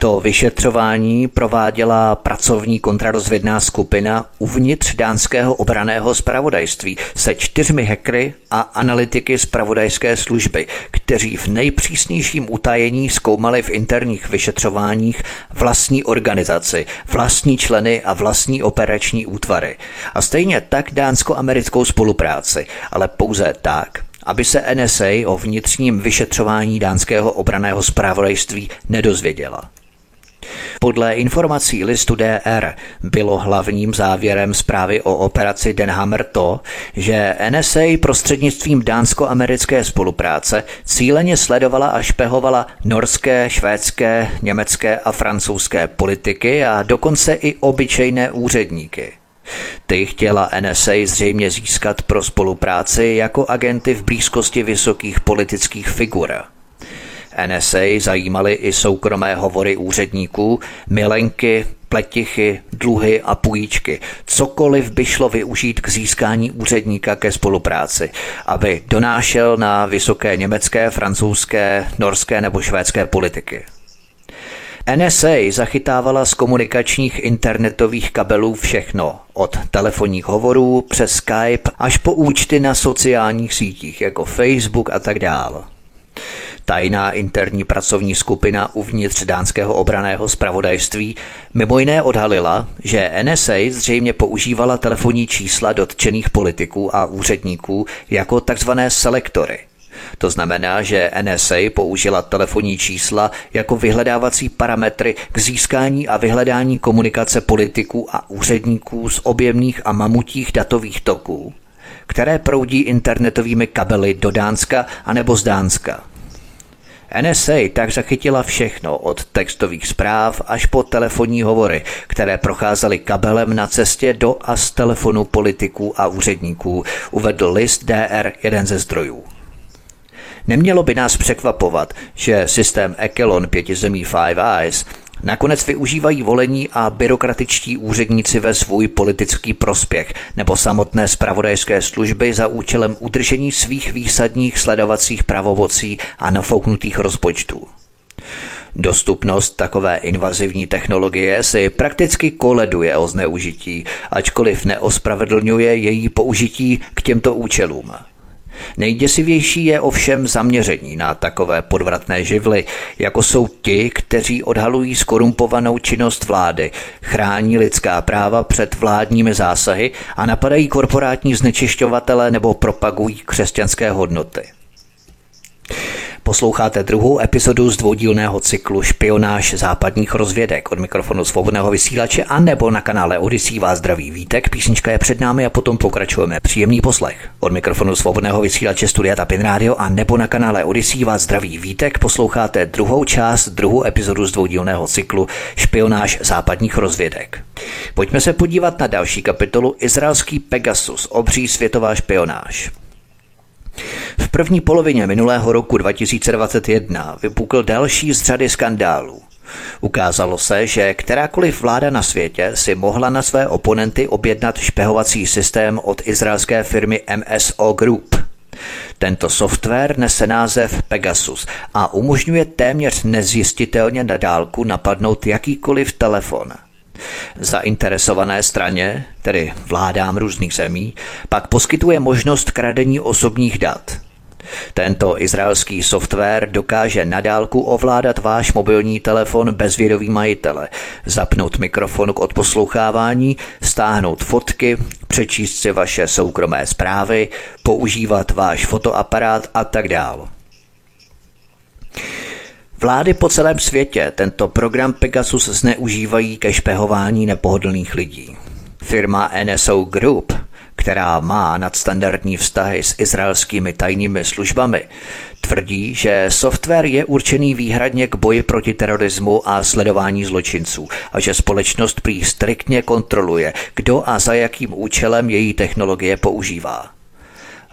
To vyšetřování prováděla pracovní kontrarozvědná skupina uvnitř dánského obraného spravodajství se čtyřmi hekry a analytiky spravodajské služby, kteří v nejpřísnějším utajení zkoumali v interních vyšetřováních vlastní organizaci, vlastní členy a vlastní operační útvary. A stejně tak dánsko-americkou spolupráci, ale pouze tak, aby se NSA o vnitřním vyšetřování dánského obraného zpravodajství nedozvěděla. Podle informací listu DR bylo hlavním závěrem zprávy o operaci Denhammer to, že NSA prostřednictvím dánsko-americké spolupráce cíleně sledovala a špehovala norské, švédské, německé a francouzské politiky a dokonce i obyčejné úředníky. Ty chtěla NSA zřejmě získat pro spolupráci jako agenty v blízkosti vysokých politických figur. NSA zajímaly i soukromé hovory úředníků, milenky, pletichy, dluhy a půjčky. Cokoliv by šlo využít k získání úředníka ke spolupráci, aby donášel na vysoké německé, francouzské, norské nebo švédské politiky. NSA zachytávala z komunikačních internetových kabelů všechno, od telefonních hovorů přes Skype až po účty na sociálních sítích jako Facebook a tak dále. Tajná interní pracovní skupina uvnitř dánského obraného zpravodajství mimo jiné odhalila, že NSA zřejmě používala telefonní čísla dotčených politiků a úředníků jako takzvané selektory – to znamená, že NSA použila telefonní čísla jako vyhledávací parametry k získání a vyhledání komunikace politiků a úředníků z objemných a mamutích datových toků, které proudí internetovými kabely do Dánska anebo z Dánska. NSA tak zachytila všechno od textových zpráv až po telefonní hovory, které procházely kabelem na cestě do a z telefonu politiků a úředníků, uvedl list DR jeden ze zdrojů. Nemělo by nás překvapovat, že systém Echelon pěti zemí Five Eyes nakonec využívají volení a byrokratičtí úředníci ve svůj politický prospěch nebo samotné spravodajské služby za účelem udržení svých výsadních sledovacích pravomocí a nafouknutých rozpočtů. Dostupnost takové invazivní technologie si prakticky koleduje o zneužití, ačkoliv neospravedlňuje její použití k těmto účelům. Nejděsivější je ovšem zaměření na takové podvratné živly, jako jsou ti, kteří odhalují skorumpovanou činnost vlády, chrání lidská práva před vládními zásahy a napadají korporátní znečišťovatele nebo propagují křesťanské hodnoty. Posloucháte druhou epizodu z dvoudílného cyklu Špionáž západních rozvědek od mikrofonu svobodného vysílače a nebo na kanále Odisí vás zdraví vítek. Písnička je před námi a potom pokračujeme. Příjemný poslech. Od mikrofonu svobodného vysílače Studia Tapin Radio a nebo na kanále Odisí vás zdraví vítek posloucháte druhou část, druhou epizodu z dvoudílného cyklu Špionáž západních rozvědek. Pojďme se podívat na další kapitolu Izraelský Pegasus, obří světová špionáž. V první polovině minulého roku 2021 vypukl další z řady skandálů. Ukázalo se, že kterákoliv vláda na světě si mohla na své oponenty objednat špehovací systém od izraelské firmy MSO Group. Tento software nese název Pegasus a umožňuje téměř nezjistitelně na dálku napadnout jakýkoliv telefon – Zainteresované straně, tedy vládám různých zemí, pak poskytuje možnost kradení osobních dat. Tento izraelský software dokáže nadálku ovládat váš mobilní telefon bez vědomí majitele, zapnout mikrofon k odposlouchávání, stáhnout fotky, přečíst si vaše soukromé zprávy, používat váš fotoaparát a tak dále. Vlády po celém světě tento program Pegasus zneužívají ke špehování nepohodlných lidí. Firma NSO Group, která má nadstandardní vztahy s izraelskými tajnými službami, tvrdí, že software je určený výhradně k boji proti terorismu a sledování zločinců a že společnost prý striktně kontroluje, kdo a za jakým účelem její technologie používá.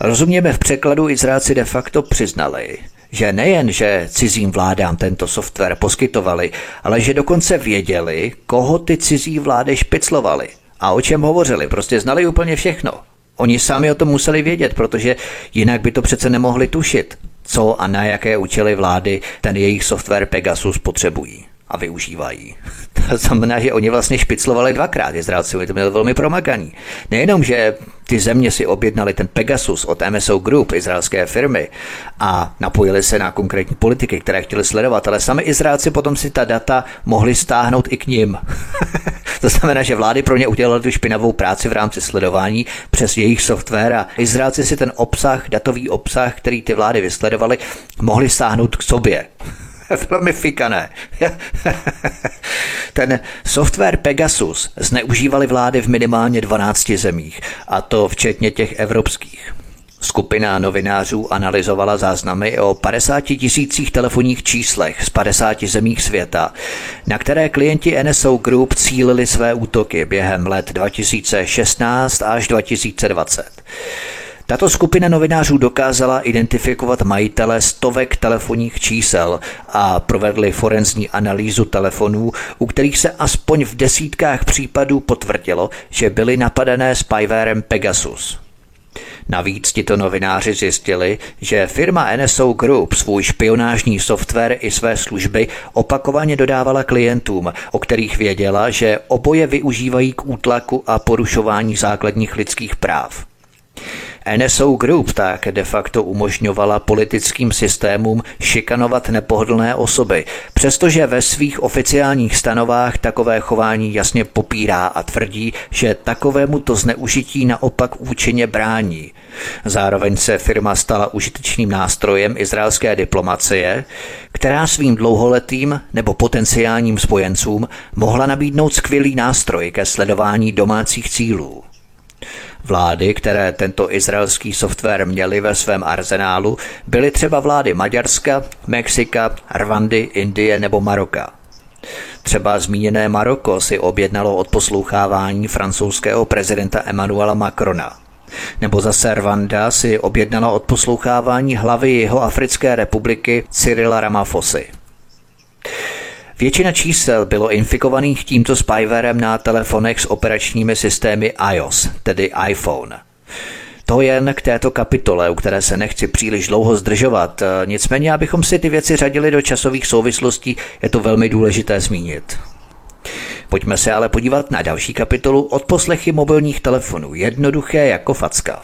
Rozuměme v překladu Izraelci de facto přiznali, že nejen, že cizím vládám tento software poskytovali, ale že dokonce věděli, koho ty cizí vlády špiclovali a o čem hovořili. Prostě znali úplně všechno. Oni sami o tom museli vědět, protože jinak by to přece nemohli tušit, co a na jaké účely vlády ten jejich software Pegasus potřebují a využívají. To znamená, že oni vlastně špiclovali dvakrát. Izraelci to měli velmi promakaný. Nejenom, že ty země si objednali ten Pegasus od MSO Group, izraelské firmy, a napojili se na konkrétní politiky, které chtěli sledovat, ale sami Izraelci potom si ta data mohli stáhnout i k ním. to znamená, že vlády pro ně udělali tu špinavou práci v rámci sledování přes jejich software a Izraelci si ten obsah, datový obsah, který ty vlády vysledovaly, mohli stáhnout k sobě. velmi fikané. Ten software Pegasus zneužívali vlády v minimálně 12 zemích, a to včetně těch evropských. Skupina novinářů analyzovala záznamy o 50 tisících telefonních číslech z 50 zemích světa, na které klienti NSO Group cílili své útoky během let 2016 až 2020. Tato skupina novinářů dokázala identifikovat majitele stovek telefonních čísel a provedli forenzní analýzu telefonů, u kterých se aspoň v desítkách případů potvrdilo, že byly napadené spywarem Pegasus. Navíc tito novináři zjistili, že firma NSO Group svůj špionážní software i své služby opakovaně dodávala klientům, o kterých věděla, že oboje využívají k útlaku a porušování základních lidských práv. NSO Group tak de facto umožňovala politickým systémům šikanovat nepohodlné osoby, přestože ve svých oficiálních stanovách takové chování jasně popírá a tvrdí, že takovému to zneužití naopak účinně brání. Zároveň se firma stala užitečným nástrojem izraelské diplomacie, která svým dlouholetým nebo potenciálním spojencům mohla nabídnout skvělý nástroj ke sledování domácích cílů. Vlády, které tento izraelský software měly ve svém arzenálu, byly třeba vlády Maďarska, Mexika, Rwandy, Indie nebo Maroka. Třeba zmíněné Maroko si objednalo odposlouchávání francouzského prezidenta Emmanuela Macrona. Nebo zase Rwanda si objednala odposlouchávání hlavy jeho Africké republiky Cyrila Ramaphosa. Většina čísel bylo infikovaných tímto spywarem na telefonech s operačními systémy iOS, tedy iPhone. To jen k této kapitole, u které se nechci příliš dlouho zdržovat. Nicméně, abychom si ty věci řadili do časových souvislostí, je to velmi důležité zmínit. Pojďme se ale podívat na další kapitolu od poslechy mobilních telefonů. Jednoduché jako facka.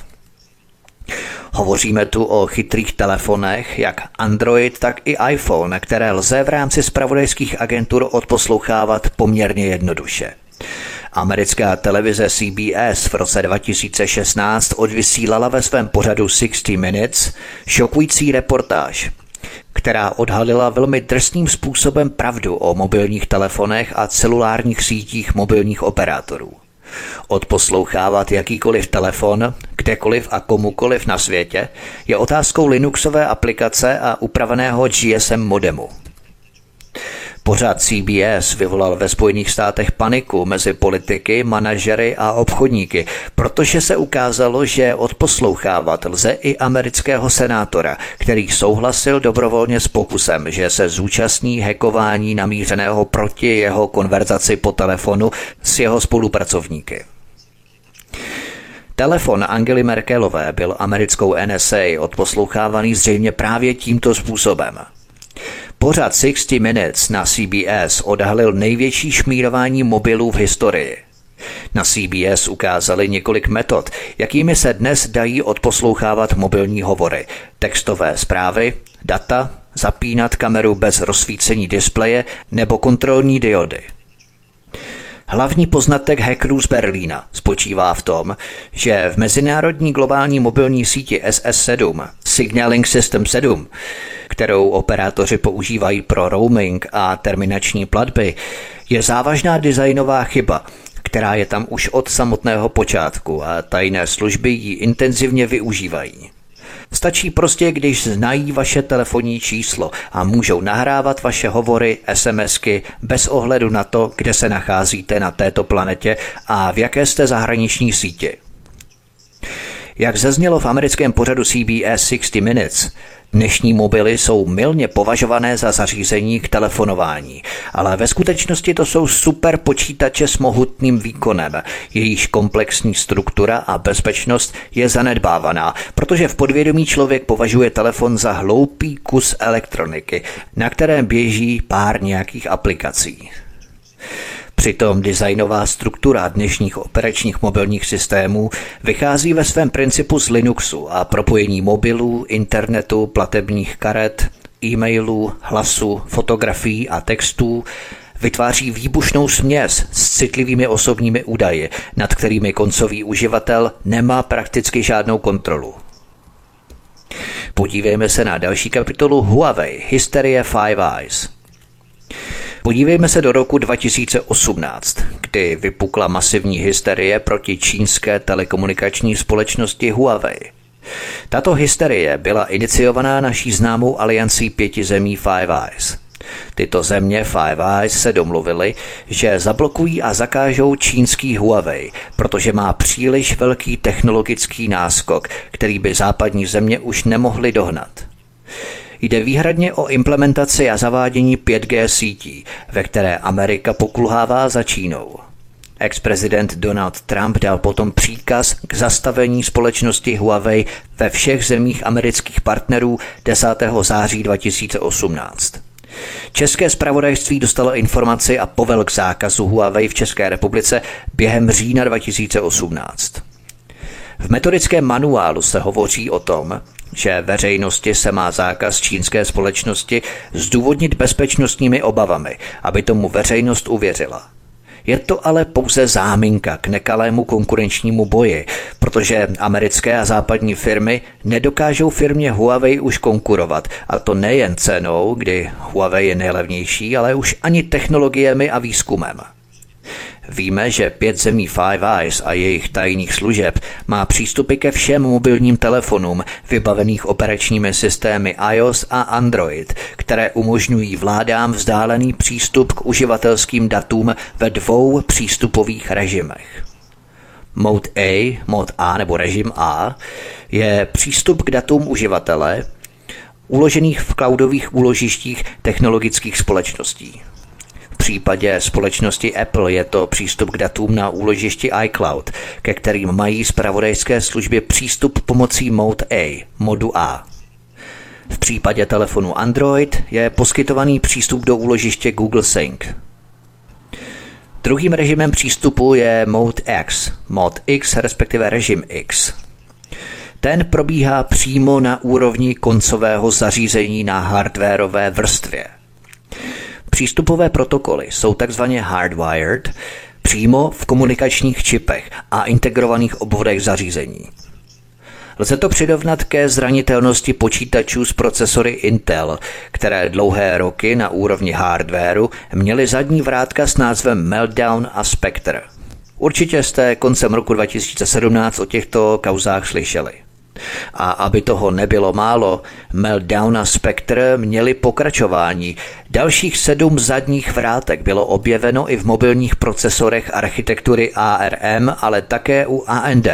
Hovoříme tu o chytrých telefonech, jak Android, tak i iPhone, které lze v rámci spravodajských agentur odposlouchávat poměrně jednoduše. Americká televize CBS v roce 2016 odvysílala ve svém pořadu 60 Minutes šokující reportáž. která odhalila velmi drsným způsobem pravdu o mobilních telefonech a celulárních sítích mobilních operátorů. Odposlouchávat jakýkoliv telefon, kdekoliv a komukoliv na světě je otázkou Linuxové aplikace a upraveného GSM modemu. Pořád CBS vyvolal ve Spojených státech paniku mezi politiky, manažery a obchodníky, protože se ukázalo, že odposlouchávat lze i amerického senátora, který souhlasil dobrovolně s pokusem, že se zúčastní hekování namířeného proti jeho konverzaci po telefonu s jeho spolupracovníky. Telefon Angely Merkelové byl americkou NSA odposlouchávaný zřejmě právě tímto způsobem – Pořad 60 Minutes na CBS odhalil největší šmírování mobilů v historii. Na CBS ukázali několik metod, jakými se dnes dají odposlouchávat mobilní hovory, textové zprávy, data, zapínat kameru bez rozsvícení displeje nebo kontrolní diody. Hlavní poznatek hackerů z Berlína spočívá v tom, že v mezinárodní globální mobilní síti SS7, Signaling System 7, kterou operátoři používají pro roaming a terminační platby, je závažná designová chyba, která je tam už od samotného počátku a tajné služby ji intenzivně využívají. Stačí prostě, když znají vaše telefonní číslo a můžou nahrávat vaše hovory, SMSky bez ohledu na to, kde se nacházíte na této planetě a v jaké jste zahraniční síti. Jak zaznělo v americkém pořadu CBS 60 Minutes, Dnešní mobily jsou milně považované za zařízení k telefonování, ale ve skutečnosti to jsou super počítače s mohutným výkonem. Jejíž komplexní struktura a bezpečnost je zanedbávaná, protože v podvědomí člověk považuje telefon za hloupý kus elektroniky, na kterém běží pár nějakých aplikací. Přitom designová struktura dnešních operačních mobilních systémů vychází ve svém principu z Linuxu a propojení mobilů, internetu, platebních karet, e-mailů, hlasu, fotografií a textů vytváří výbušnou směs s citlivými osobními údaji, nad kterými koncový uživatel nemá prakticky žádnou kontrolu. Podívejme se na další kapitolu Huawei Hysterie Five Eyes. Podívejme se do roku 2018, kdy vypukla masivní hysterie proti čínské telekomunikační společnosti Huawei. Tato hysterie byla iniciovaná naší známou aliancí pěti zemí Five Eyes. Tyto země Five Eyes se domluvily, že zablokují a zakážou čínský Huawei, protože má příliš velký technologický náskok, který by západní země už nemohly dohnat. Jde výhradně o implementaci a zavádění 5G sítí, ve které Amerika pokulhává za Čínou. Ex-prezident Donald Trump dal potom příkaz k zastavení společnosti Huawei ve všech zemích amerických partnerů 10. září 2018. České spravodajství dostalo informaci a povel k zákazu Huawei v České republice během října 2018. V metodickém manuálu se hovoří o tom, že veřejnosti se má zákaz čínské společnosti zdůvodnit bezpečnostními obavami, aby tomu veřejnost uvěřila. Je to ale pouze záminka k nekalému konkurenčnímu boji, protože americké a západní firmy nedokážou firmě Huawei už konkurovat, a to nejen cenou, kdy Huawei je nejlevnější, ale už ani technologiemi a výzkumem. Víme, že pět zemí Five Eyes a jejich tajných služeb má přístupy ke všem mobilním telefonům vybavených operačními systémy iOS a Android, které umožňují vládám vzdálený přístup k uživatelským datům ve dvou přístupových režimech. Mode A, mod A nebo režim A je přístup k datům uživatele, uložených v cloudových úložištích technologických společností případě společnosti Apple je to přístup k datům na úložišti iCloud, ke kterým mají zpravodajské služby přístup pomocí Mode A, modu A. V případě telefonu Android je poskytovaný přístup do úložiště Google Sync. Druhým režimem přístupu je Mode X, Mod X respektive režim X. Ten probíhá přímo na úrovni koncového zařízení na hardwareové vrstvě. Přístupové protokoly jsou takzvaně hardwired přímo v komunikačních čipech a integrovaných obvodech zařízení. Lze to přirovnat ke zranitelnosti počítačů s procesory Intel, které dlouhé roky na úrovni hardwareu měly zadní vrátka s názvem Meltdown a Spectre. Určitě jste koncem roku 2017 o těchto kauzách slyšeli. A aby toho nebylo málo, Meltdown a Spectre měli pokračování. Dalších sedm zadních vrátek bylo objeveno i v mobilních procesorech architektury ARM, ale také u AMD.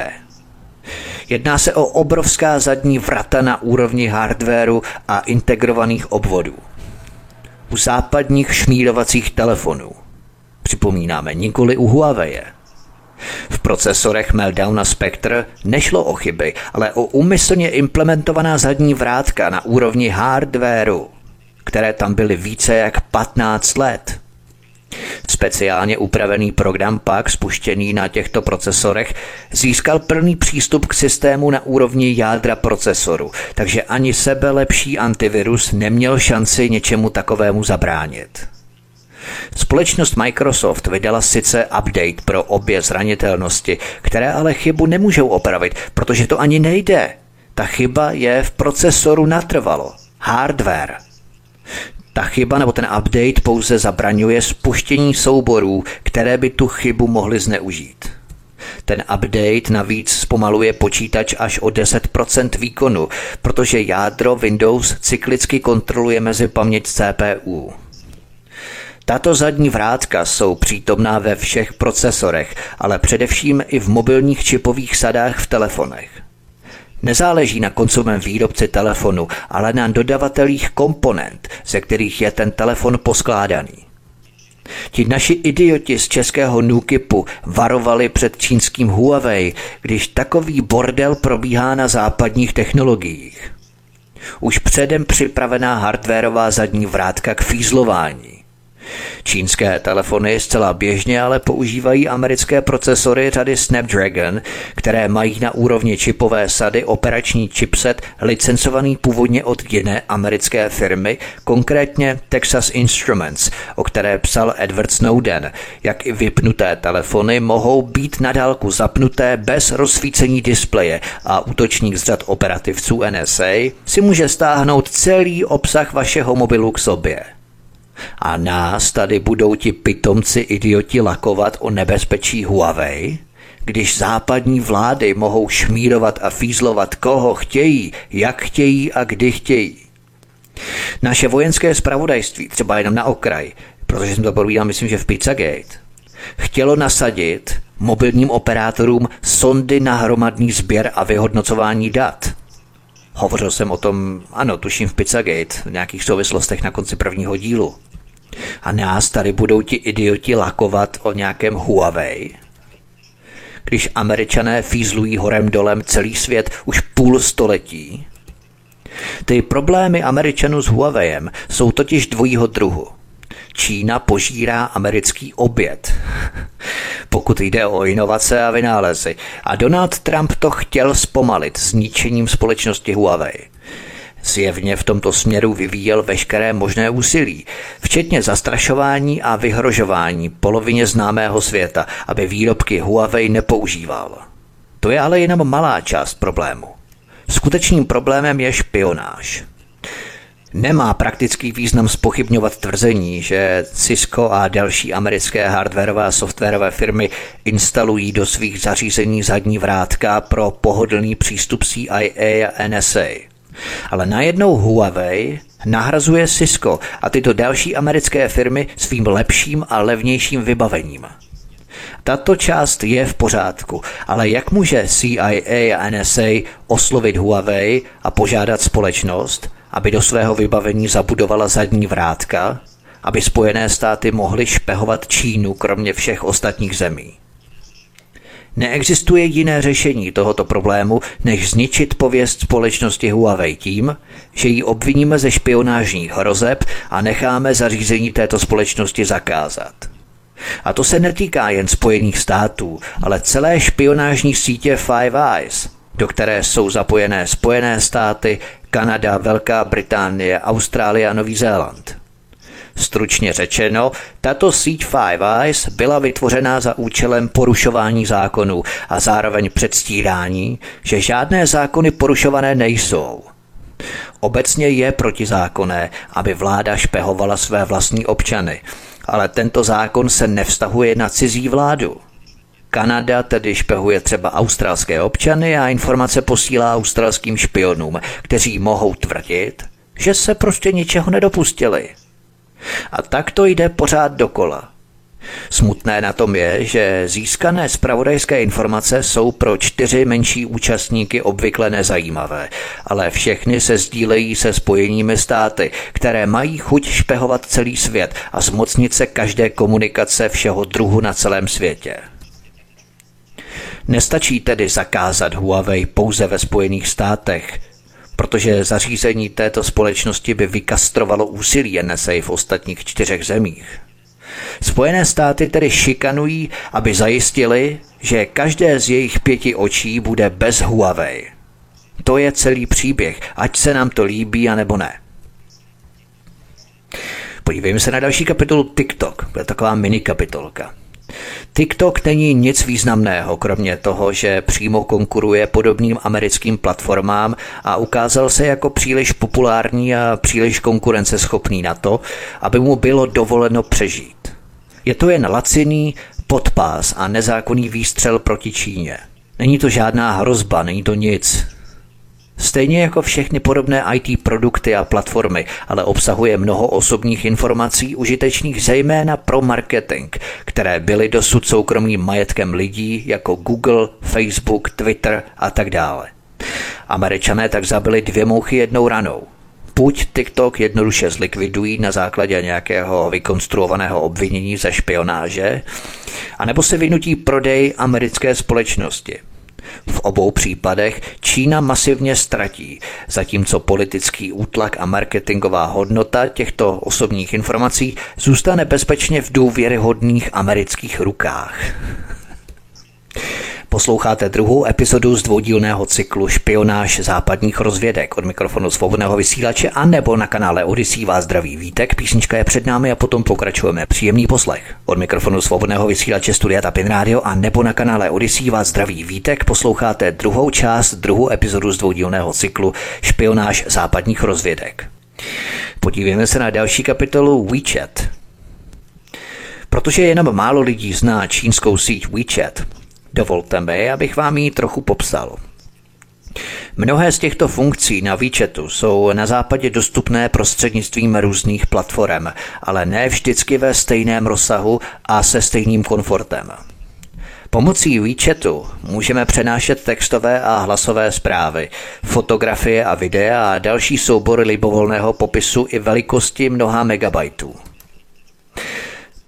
Jedná se o obrovská zadní vrata na úrovni hardwareu a integrovaných obvodů. U západních šmírovacích telefonů. Připomínáme nikoli u Huawei. V procesorech Meltdown a Spectre nešlo o chyby, ale o úmyslně implementovaná zadní vrátka na úrovni hardwareu, které tam byly více jak 15 let. Speciálně upravený program pak, spuštěný na těchto procesorech, získal plný přístup k systému na úrovni jádra procesoru, takže ani sebe lepší antivirus neměl šanci něčemu takovému zabránit. Společnost Microsoft vydala sice update pro obě zranitelnosti, které ale chybu nemůžou opravit, protože to ani nejde. Ta chyba je v procesoru natrvalo. Hardware. Ta chyba nebo ten update pouze zabraňuje spuštění souborů, které by tu chybu mohly zneužít. Ten update navíc zpomaluje počítač až o 10% výkonu, protože jádro Windows cyklicky kontroluje mezi paměť CPU. Tato zadní vrátka jsou přítomná ve všech procesorech, ale především i v mobilních čipových sadách v telefonech. Nezáleží na koncovém výrobci telefonu, ale na dodavatelích komponent, ze kterých je ten telefon poskládaný. Ti naši idioti z českého Nukipu varovali před čínským Huawei, když takový bordel probíhá na západních technologiích. Už předem připravená hardwareová zadní vrátka k fízlování. Čínské telefony zcela běžně ale používají americké procesory řady Snapdragon, které mají na úrovni čipové sady operační chipset licencovaný původně od jiné americké firmy, konkrétně Texas Instruments, o které psal Edward Snowden, jak i vypnuté telefony mohou být na dálku zapnuté bez rozsvícení displeje a útočník z řad operativců NSA si může stáhnout celý obsah vašeho mobilu k sobě. A nás tady budou ti pitomci idioti lakovat o nebezpečí Huawei? Když západní vlády mohou šmírovat a fízlovat koho chtějí, jak chtějí a kdy chtějí. Naše vojenské spravodajství, třeba jenom na okraj, protože jsem to povídal, myslím, že v Pizzagate, chtělo nasadit mobilním operátorům sondy na hromadný sběr a vyhodnocování dat. Hovořil jsem o tom, ano, tuším v Pizzagate, v nějakých souvislostech na konci prvního dílu. A nás tady budou ti idioti lakovat o nějakém Huawei. Když američané fízlují horem dolem celý svět už půl století. Ty problémy američanů s Huaweiem jsou totiž dvojího druhu. Čína požírá americký oběd, pokud jde o inovace a vynálezy. A Donald Trump to chtěl zpomalit zničením společnosti Huawei. Zjevně v tomto směru vyvíjel veškeré možné úsilí, včetně zastrašování a vyhrožování polovině známého světa, aby výrobky Huawei nepoužíval. To je ale jenom malá část problému. Skutečným problémem je špionáž. Nemá praktický význam spochybňovat tvrzení, že Cisco a další americké hardwareové a softwarové firmy instalují do svých zařízení zadní vrátka pro pohodlný přístup CIA a NSA. Ale najednou Huawei nahrazuje Cisco a tyto další americké firmy svým lepším a levnějším vybavením. Tato část je v pořádku, ale jak může CIA a NSA oslovit Huawei a požádat společnost, aby do svého vybavení zabudovala zadní vrátka, aby Spojené státy mohly špehovat Čínu kromě všech ostatních zemí? Neexistuje jiné řešení tohoto problému, než zničit pověst společnosti Huawei tím, že ji obviníme ze špionážních hrozeb a necháme zařízení této společnosti zakázat. A to se netýká jen Spojených států, ale celé špionážní sítě Five Eyes, do které jsou zapojené Spojené státy, Kanada, Velká Británie, Austrálie a Nový Zéland. Stručně řečeno, tato síť Five Eyes byla vytvořena za účelem porušování zákonů a zároveň předstírání, že žádné zákony porušované nejsou. Obecně je protizákonné, aby vláda špehovala své vlastní občany, ale tento zákon se nevztahuje na cizí vládu. Kanada tedy špehuje třeba australské občany a informace posílá australským špionům, kteří mohou tvrdit, že se prostě ničeho nedopustili. A tak to jde pořád dokola. Smutné na tom je, že získané zpravodajské informace jsou pro čtyři menší účastníky obvykle nezajímavé, ale všechny se sdílejí se spojeními státy, které mají chuť špehovat celý svět a zmocnit se každé komunikace všeho druhu na celém světě. Nestačí tedy zakázat Huawei pouze ve Spojených státech, protože zařízení této společnosti by vykastrovalo úsilí NSA v ostatních čtyřech zemích. Spojené státy tedy šikanují, aby zajistili, že každé z jejich pěti očí bude bez Huawei. To je celý příběh, ať se nám to líbí, anebo ne. Podívejme se na další kapitolu TikTok. To je taková mini kapitolka. TikTok není nic významného, kromě toho, že přímo konkuruje podobným americkým platformám a ukázal se jako příliš populární a příliš konkurenceschopný na to, aby mu bylo dovoleno přežít. Je to jen laciný podpás a nezákonný výstřel proti Číně. Není to žádná hrozba, není to nic. Stejně jako všechny podobné IT produkty a platformy, ale obsahuje mnoho osobních informací užitečných zejména pro marketing, které byly dosud soukromým majetkem lidí jako Google, Facebook, Twitter a tak dále. Američané tak zabili dvě mouchy jednou ranou. Buď TikTok jednoduše zlikvidují na základě nějakého vykonstruovaného obvinění ze špionáže, anebo se vynutí prodej americké společnosti – v obou případech Čína masivně ztratí, zatímco politický útlak a marketingová hodnota těchto osobních informací zůstane bezpečně v důvěryhodných amerických rukách. Posloucháte druhou epizodu z dvoudílného cyklu Špionáž západních rozvědek od mikrofonu svobodného vysílače a nebo na kanále Odisí vás zdraví vítek. Písnička je před námi a potom pokračujeme. Příjemný poslech. Od mikrofonu svobodného vysílače Studia Tapin Radio a nebo na kanále Odisí vás zdraví vítek posloucháte druhou část, druhou epizodu z dvoudílného cyklu Špionáž západních rozvědek. Podívejme se na další kapitolu WeChat. Protože jenom málo lidí zná čínskou síť WeChat, Dovolte mi, abych vám ji trochu popsal. Mnohé z těchto funkcí na výčetu jsou na západě dostupné prostřednictvím různých platform, ale ne vždycky ve stejném rozsahu a se stejným komfortem. Pomocí WeChatu můžeme přenášet textové a hlasové zprávy, fotografie a videa a další soubory libovolného popisu i velikosti mnoha megabajtů.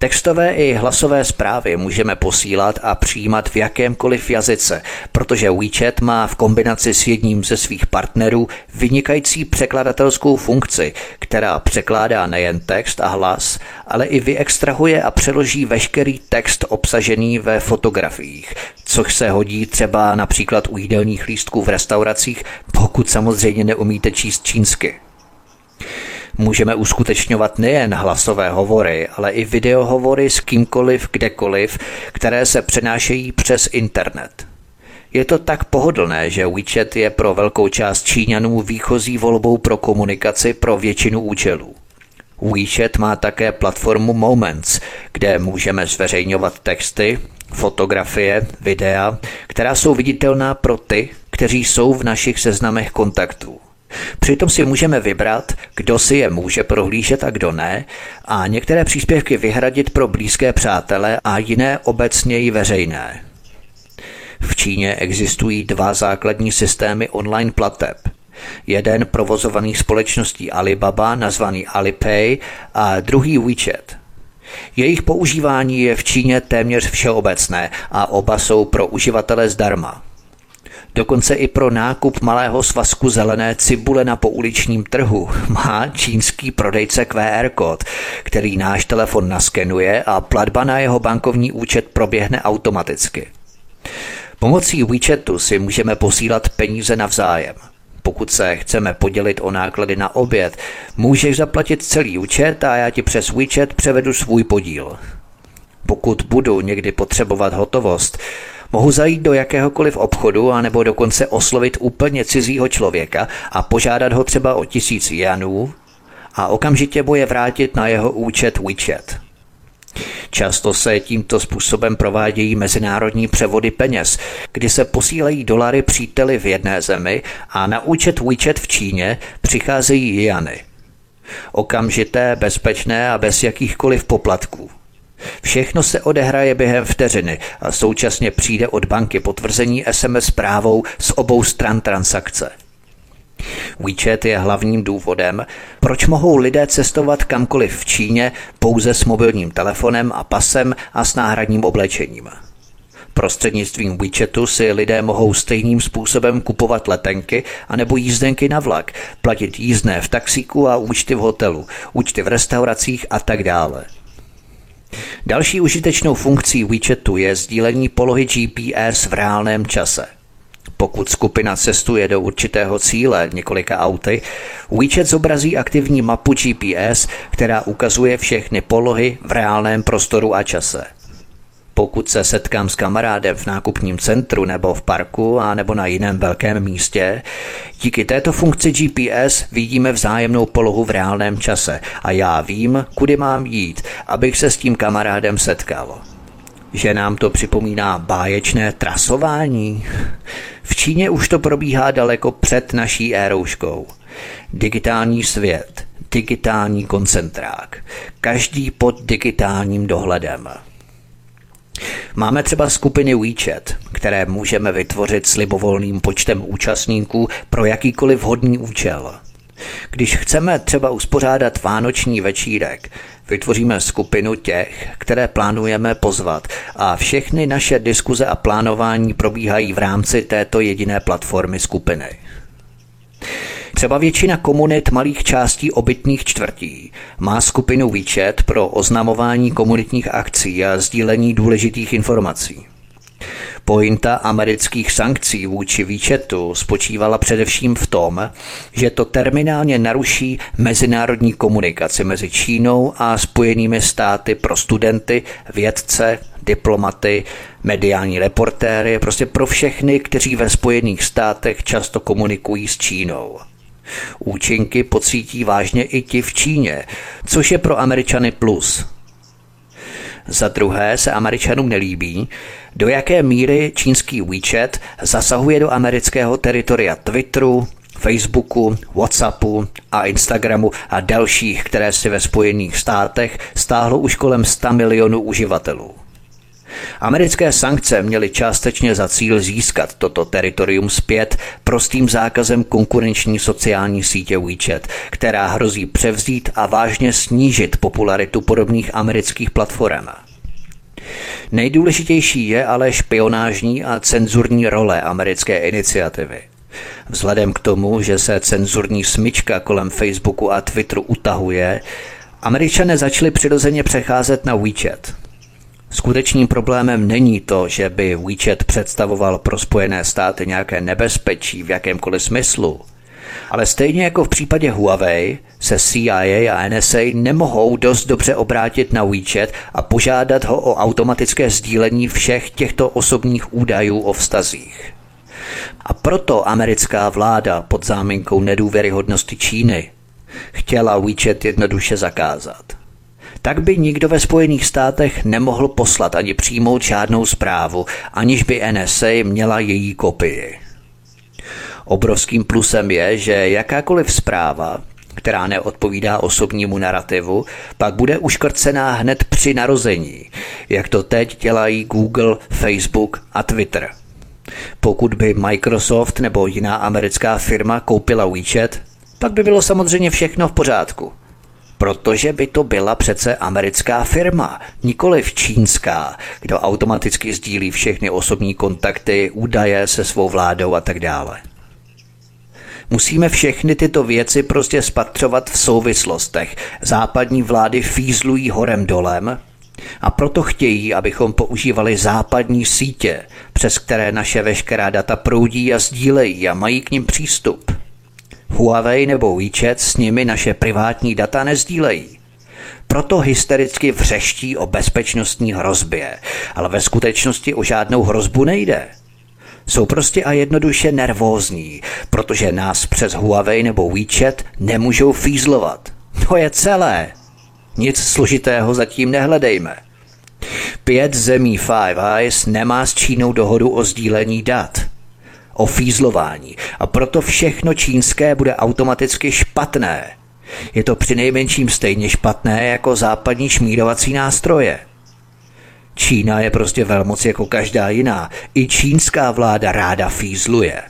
Textové i hlasové zprávy můžeme posílat a přijímat v jakémkoliv jazyce, protože WeChat má v kombinaci s jedním ze svých partnerů vynikající překladatelskou funkci, která překládá nejen text a hlas, ale i vyextrahuje a přeloží veškerý text obsažený ve fotografiích, což se hodí třeba například u jídelních lístků v restauracích, pokud samozřejmě neumíte číst čínsky. Můžeme uskutečňovat nejen hlasové hovory, ale i videohovory s kýmkoliv, kdekoliv, které se přenášejí přes internet. Je to tak pohodlné, že WeChat je pro velkou část Číňanů výchozí volbou pro komunikaci pro většinu účelů. WeChat má také platformu Moments, kde můžeme zveřejňovat texty, fotografie, videa, která jsou viditelná pro ty, kteří jsou v našich seznamech kontaktů. Přitom si můžeme vybrat, kdo si je může prohlížet a kdo ne, a některé příspěvky vyhradit pro blízké přátele a jiné obecněji veřejné. V Číně existují dva základní systémy online plateb. Jeden provozovaný společností Alibaba, nazvaný Alipay, a druhý WeChat. Jejich používání je v Číně téměř všeobecné a oba jsou pro uživatele zdarma. Dokonce i pro nákup malého svazku zelené cibule na pouličním trhu má čínský prodejce QR kód, který náš telefon naskenuje a platba na jeho bankovní účet proběhne automaticky. Pomocí WeChatu si můžeme posílat peníze navzájem. Pokud se chceme podělit o náklady na oběd, můžeš zaplatit celý účet a já ti přes WeChat převedu svůj podíl. Pokud budu někdy potřebovat hotovost, mohu zajít do jakéhokoliv obchodu a nebo dokonce oslovit úplně cizího člověka a požádat ho třeba o tisíc janů a okamžitě boje vrátit na jeho účet WeChat. Často se tímto způsobem provádějí mezinárodní převody peněz, kdy se posílají dolary příteli v jedné zemi a na účet WeChat v Číně přicházejí jany. Okamžité, bezpečné a bez jakýchkoliv poplatků. Všechno se odehraje během vteřiny a současně přijde od banky potvrzení SMS zprávou z obou stran transakce. WeChat je hlavním důvodem, proč mohou lidé cestovat kamkoliv v Číně pouze s mobilním telefonem a pasem a s náhradním oblečením. Prostřednictvím WeChatu si lidé mohou stejným způsobem kupovat letenky anebo jízdenky na vlak, platit jízdné v taxíku a účty v hotelu, účty v restauracích a tak dále. Další užitečnou funkcí WeChatu je sdílení polohy GPS v reálném čase. Pokud skupina cestuje do určitého cíle několika auty, WeChat zobrazí aktivní mapu GPS, která ukazuje všechny polohy v reálném prostoru a čase. Pokud se setkám s kamarádem v nákupním centru nebo v parku a nebo na jiném velkém místě, díky této funkci GPS vidíme vzájemnou polohu v reálném čase a já vím, kudy mám jít, abych se s tím kamarádem setkal. Že nám to připomíná báječné trasování. V Číně už to probíhá daleko před naší érouškou. Digitální svět, digitální koncentrák, každý pod digitálním dohledem. Máme třeba skupiny WeChat, které můžeme vytvořit s libovolným počtem účastníků pro jakýkoliv vhodný účel. Když chceme třeba uspořádat vánoční večírek, vytvoříme skupinu těch, které plánujeme pozvat a všechny naše diskuze a plánování probíhají v rámci této jediné platformy skupiny. Třeba většina komunit malých částí obytných čtvrtí má skupinu WeChat pro oznamování komunitních akcí a sdílení důležitých informací. Pointa amerických sankcí vůči výčetu spočívala především v tom, že to terminálně naruší mezinárodní komunikaci mezi Čínou a spojenými státy pro studenty, vědce, diplomaty, mediální reportéry, prostě pro všechny, kteří ve Spojených státech často komunikují s Čínou. Účinky pocítí vážně i ti v Číně, což je pro Američany plus. Za druhé se Američanům nelíbí, do jaké míry čínský WeChat zasahuje do amerického teritoria Twitteru, Facebooku, Whatsappu a Instagramu a dalších, které si ve Spojených státech stáhlo už kolem 100 milionů uživatelů. Americké sankce měly částečně za cíl získat toto teritorium zpět prostým zákazem konkurenční sociální sítě WeChat, která hrozí převzít a vážně snížit popularitu podobných amerických platform. Nejdůležitější je ale špionážní a cenzurní role americké iniciativy. Vzhledem k tomu, že se cenzurní smyčka kolem Facebooku a Twitteru utahuje, američané začali přirozeně přecházet na WeChat – Skutečným problémem není to, že by WeChat představoval pro Spojené státy nějaké nebezpečí v jakémkoliv smyslu. Ale stejně jako v případě Huawei se CIA a NSA nemohou dost dobře obrátit na WeChat a požádat ho o automatické sdílení všech těchto osobních údajů o vztazích. A proto americká vláda pod záminkou nedůvěryhodnosti Číny chtěla WeChat jednoduše zakázat tak by nikdo ve Spojených státech nemohl poslat ani přijmout žádnou zprávu, aniž by NSA měla její kopii. Obrovským plusem je, že jakákoliv zpráva, která neodpovídá osobnímu narrativu, pak bude uškrcená hned při narození, jak to teď dělají Google, Facebook a Twitter. Pokud by Microsoft nebo jiná americká firma koupila WeChat, pak by bylo samozřejmě všechno v pořádku protože by to byla přece americká firma, nikoliv čínská, kdo automaticky sdílí všechny osobní kontakty, údaje se svou vládou a tak dále. Musíme všechny tyto věci prostě spatřovat v souvislostech. Západní vlády fízlují horem dolem a proto chtějí, abychom používali západní sítě, přes které naše veškerá data proudí a sdílejí a mají k ním přístup. Huawei nebo WeChat s nimi naše privátní data nezdílejí. Proto hystericky vřeští o bezpečnostní hrozbě, ale ve skutečnosti o žádnou hrozbu nejde. Jsou prostě a jednoduše nervózní, protože nás přes Huawei nebo WeChat nemůžou fízlovat. To je celé. Nic složitého zatím nehledejme. Pět zemí Five Eyes nemá s Čínou dohodu o sdílení dat, o fízlování a proto všechno čínské bude automaticky špatné. Je to přinejmenším stejně špatné jako západní šmírovací nástroje. Čína je prostě velmoc jako každá jiná. I čínská vláda ráda fízluje.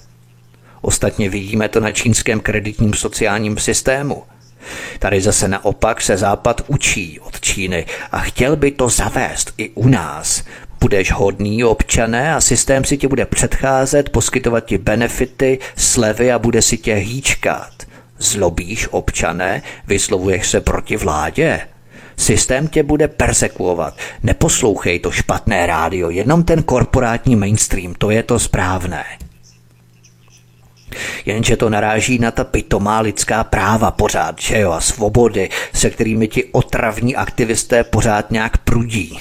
Ostatně vidíme to na čínském kreditním sociálním systému. Tady zase naopak se Západ učí od Číny a chtěl by to zavést i u nás. Budeš hodný občané a systém si tě bude předcházet, poskytovat ti benefity, slevy a bude si tě hýčkat. Zlobíš občané, vyslovuješ se proti vládě. Systém tě bude persekuovat. Neposlouchej to špatné rádio, jenom ten korporátní mainstream, to je to správné. Jenže to naráží na ta pitomá lidská práva pořád, že jo, a svobody, se kterými ti otravní aktivisté pořád nějak prudí.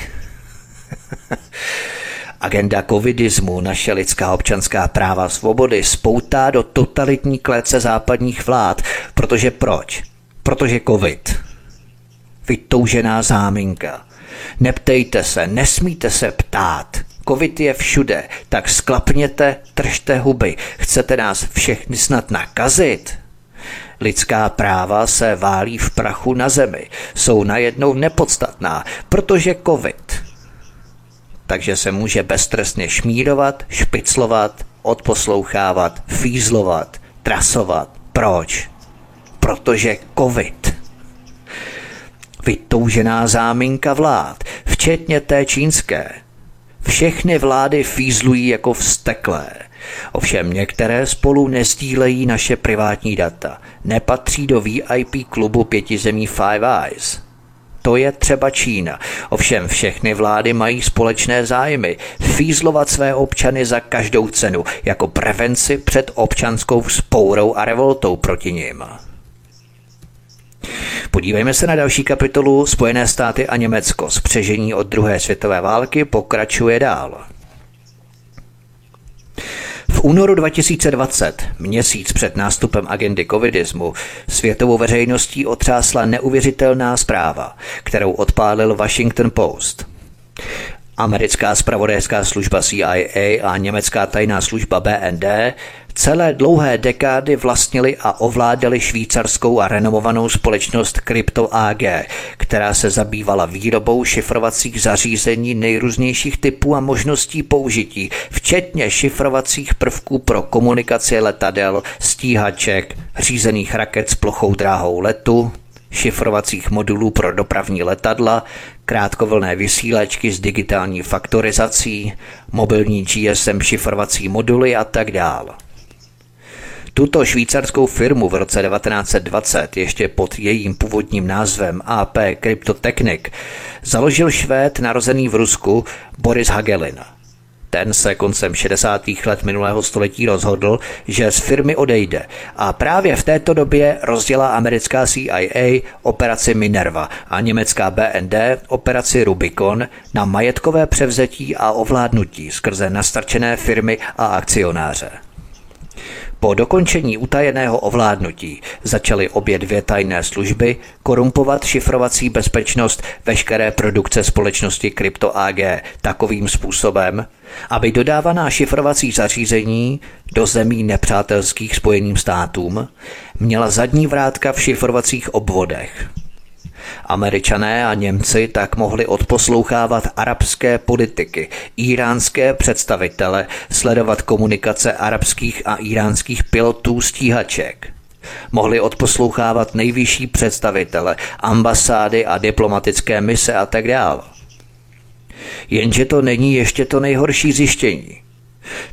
Agenda covidismu, naše lidská občanská práva svobody spoutá do totalitní klece západních vlád. Protože proč? Protože covid. Vytoužená záminka. Neptejte se, nesmíte se ptát. Covid je všude, tak sklapněte, tržte huby. Chcete nás všechny snad nakazit? Lidská práva se válí v prachu na zemi, jsou najednou nepodstatná, protože covid. Takže se může beztrestně šmírovat, špiclovat, odposlouchávat, fízlovat, trasovat. Proč? Protože covid. Vytoužená záminka vlád, včetně té čínské, všechny vlády fízlují jako vsteklé. Ovšem některé spolu nestílejí naše privátní data. Nepatří do VIP klubu pěti zemí Five Eyes. To je třeba Čína. Ovšem všechny vlády mají společné zájmy. Fízlovat své občany za každou cenu, jako prevenci před občanskou vzpourou a revoltou proti nim. Podívejme se na další kapitolu Spojené státy a Německo. Spřežení od druhé světové války pokračuje dál. V únoru 2020, měsíc před nástupem agendy covidismu, světovou veřejností otřásla neuvěřitelná zpráva, kterou odpálil Washington Post. Americká spravodajská služba CIA a německá tajná služba BND celé dlouhé dekády vlastnili a ovládali švýcarskou a renomovanou společnost Crypto AG, která se zabývala výrobou šifrovacích zařízení nejrůznějších typů a možností použití, včetně šifrovacích prvků pro komunikaci letadel, stíhaček, řízených raket s plochou dráhou letu, šifrovacích modulů pro dopravní letadla, krátkovlné vysílačky s digitální faktorizací, mobilní GSM šifrovací moduly a tak dále. Tuto švýcarskou firmu v roce 1920 ještě pod jejím původním názvem AP Cryptotechnic založil Švéd narozený v Rusku Boris Hagelin. Ten se koncem 60. let minulého století rozhodl, že z firmy odejde a právě v této době rozdělá americká CIA operaci Minerva a německá BND operaci Rubicon na majetkové převzetí a ovládnutí skrze nastarčené firmy a akcionáře. Po dokončení utajeného ovládnutí začaly obě dvě tajné služby korumpovat šifrovací bezpečnost veškeré produkce společnosti Crypto AG takovým způsobem, aby dodávaná šifrovací zařízení do zemí nepřátelských spojeným státům měla zadní vrátka v šifrovacích obvodech. Američané a Němci tak mohli odposlouchávat arabské politiky, iránské představitele, sledovat komunikace arabských a iránských pilotů stíhaček. Mohli odposlouchávat nejvyšší představitele, ambasády a diplomatické mise a tak dále. Jenže to není ještě to nejhorší zjištění.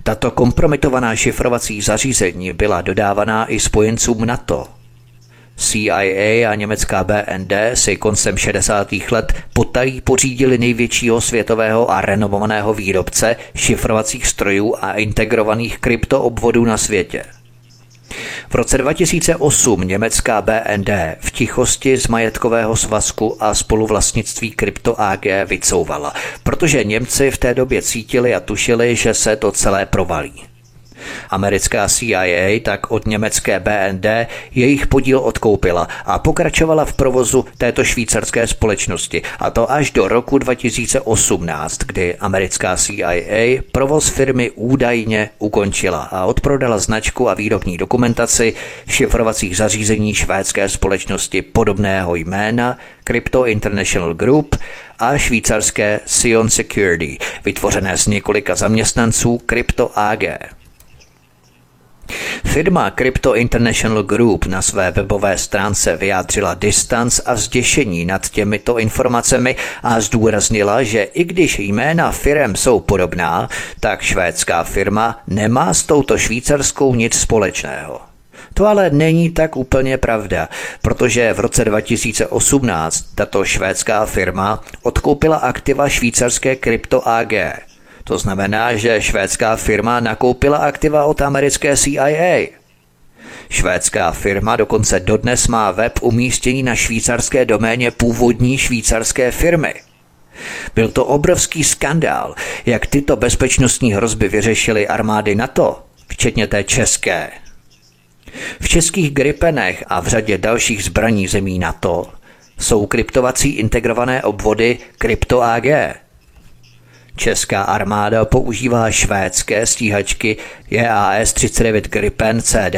Tato kompromitovaná šifrovací zařízení byla dodávaná i spojencům NATO – CIA a německá BND si koncem 60. let potají pořídili největšího světového a renomovaného výrobce šifrovacích strojů a integrovaných kryptoobvodů na světě. V roce 2008 německá BND v tichosti z majetkového svazku a spoluvlastnictví Krypto AG vycouvala, protože Němci v té době cítili a tušili, že se to celé provalí. Americká CIA tak od německé BND jejich podíl odkoupila a pokračovala v provozu této švýcarské společnosti, a to až do roku 2018, kdy americká CIA provoz firmy údajně ukončila a odprodala značku a výrobní dokumentaci šifrovacích zařízení švédské společnosti podobného jména Crypto International Group a švýcarské Sion Security, vytvořené z několika zaměstnanců Crypto AG. Firma Crypto International Group na své webové stránce vyjádřila distanc a zděšení nad těmito informacemi a zdůraznila, že i když jména firem jsou podobná, tak švédská firma nemá s touto švýcarskou nic společného. To ale není tak úplně pravda, protože v roce 2018 tato švédská firma odkoupila aktiva švýcarské Crypto AG – to znamená, že švédská firma nakoupila aktiva od americké CIA. Švédská firma dokonce dodnes má web umístěný na švýcarské doméně původní švýcarské firmy. Byl to obrovský skandál, jak tyto bezpečnostní hrozby vyřešily armády NATO, včetně té české. V českých Gripenech a v řadě dalších zbraní zemí NATO jsou kryptovací integrované obvody Crypto AG – Česká armáda používá švédské stíhačky JAS-39 Gripen CD,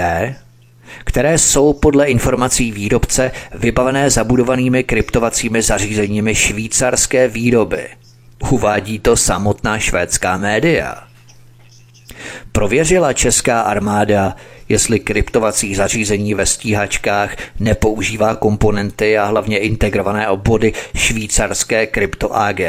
které jsou podle informací výrobce vybavené zabudovanými kryptovacími zařízeními švýcarské výroby. Uvádí to samotná švédská média. Prověřila česká armáda, jestli kryptovací zařízení ve stíhačkách nepoužívá komponenty a hlavně integrované obvody švýcarské krypto AG?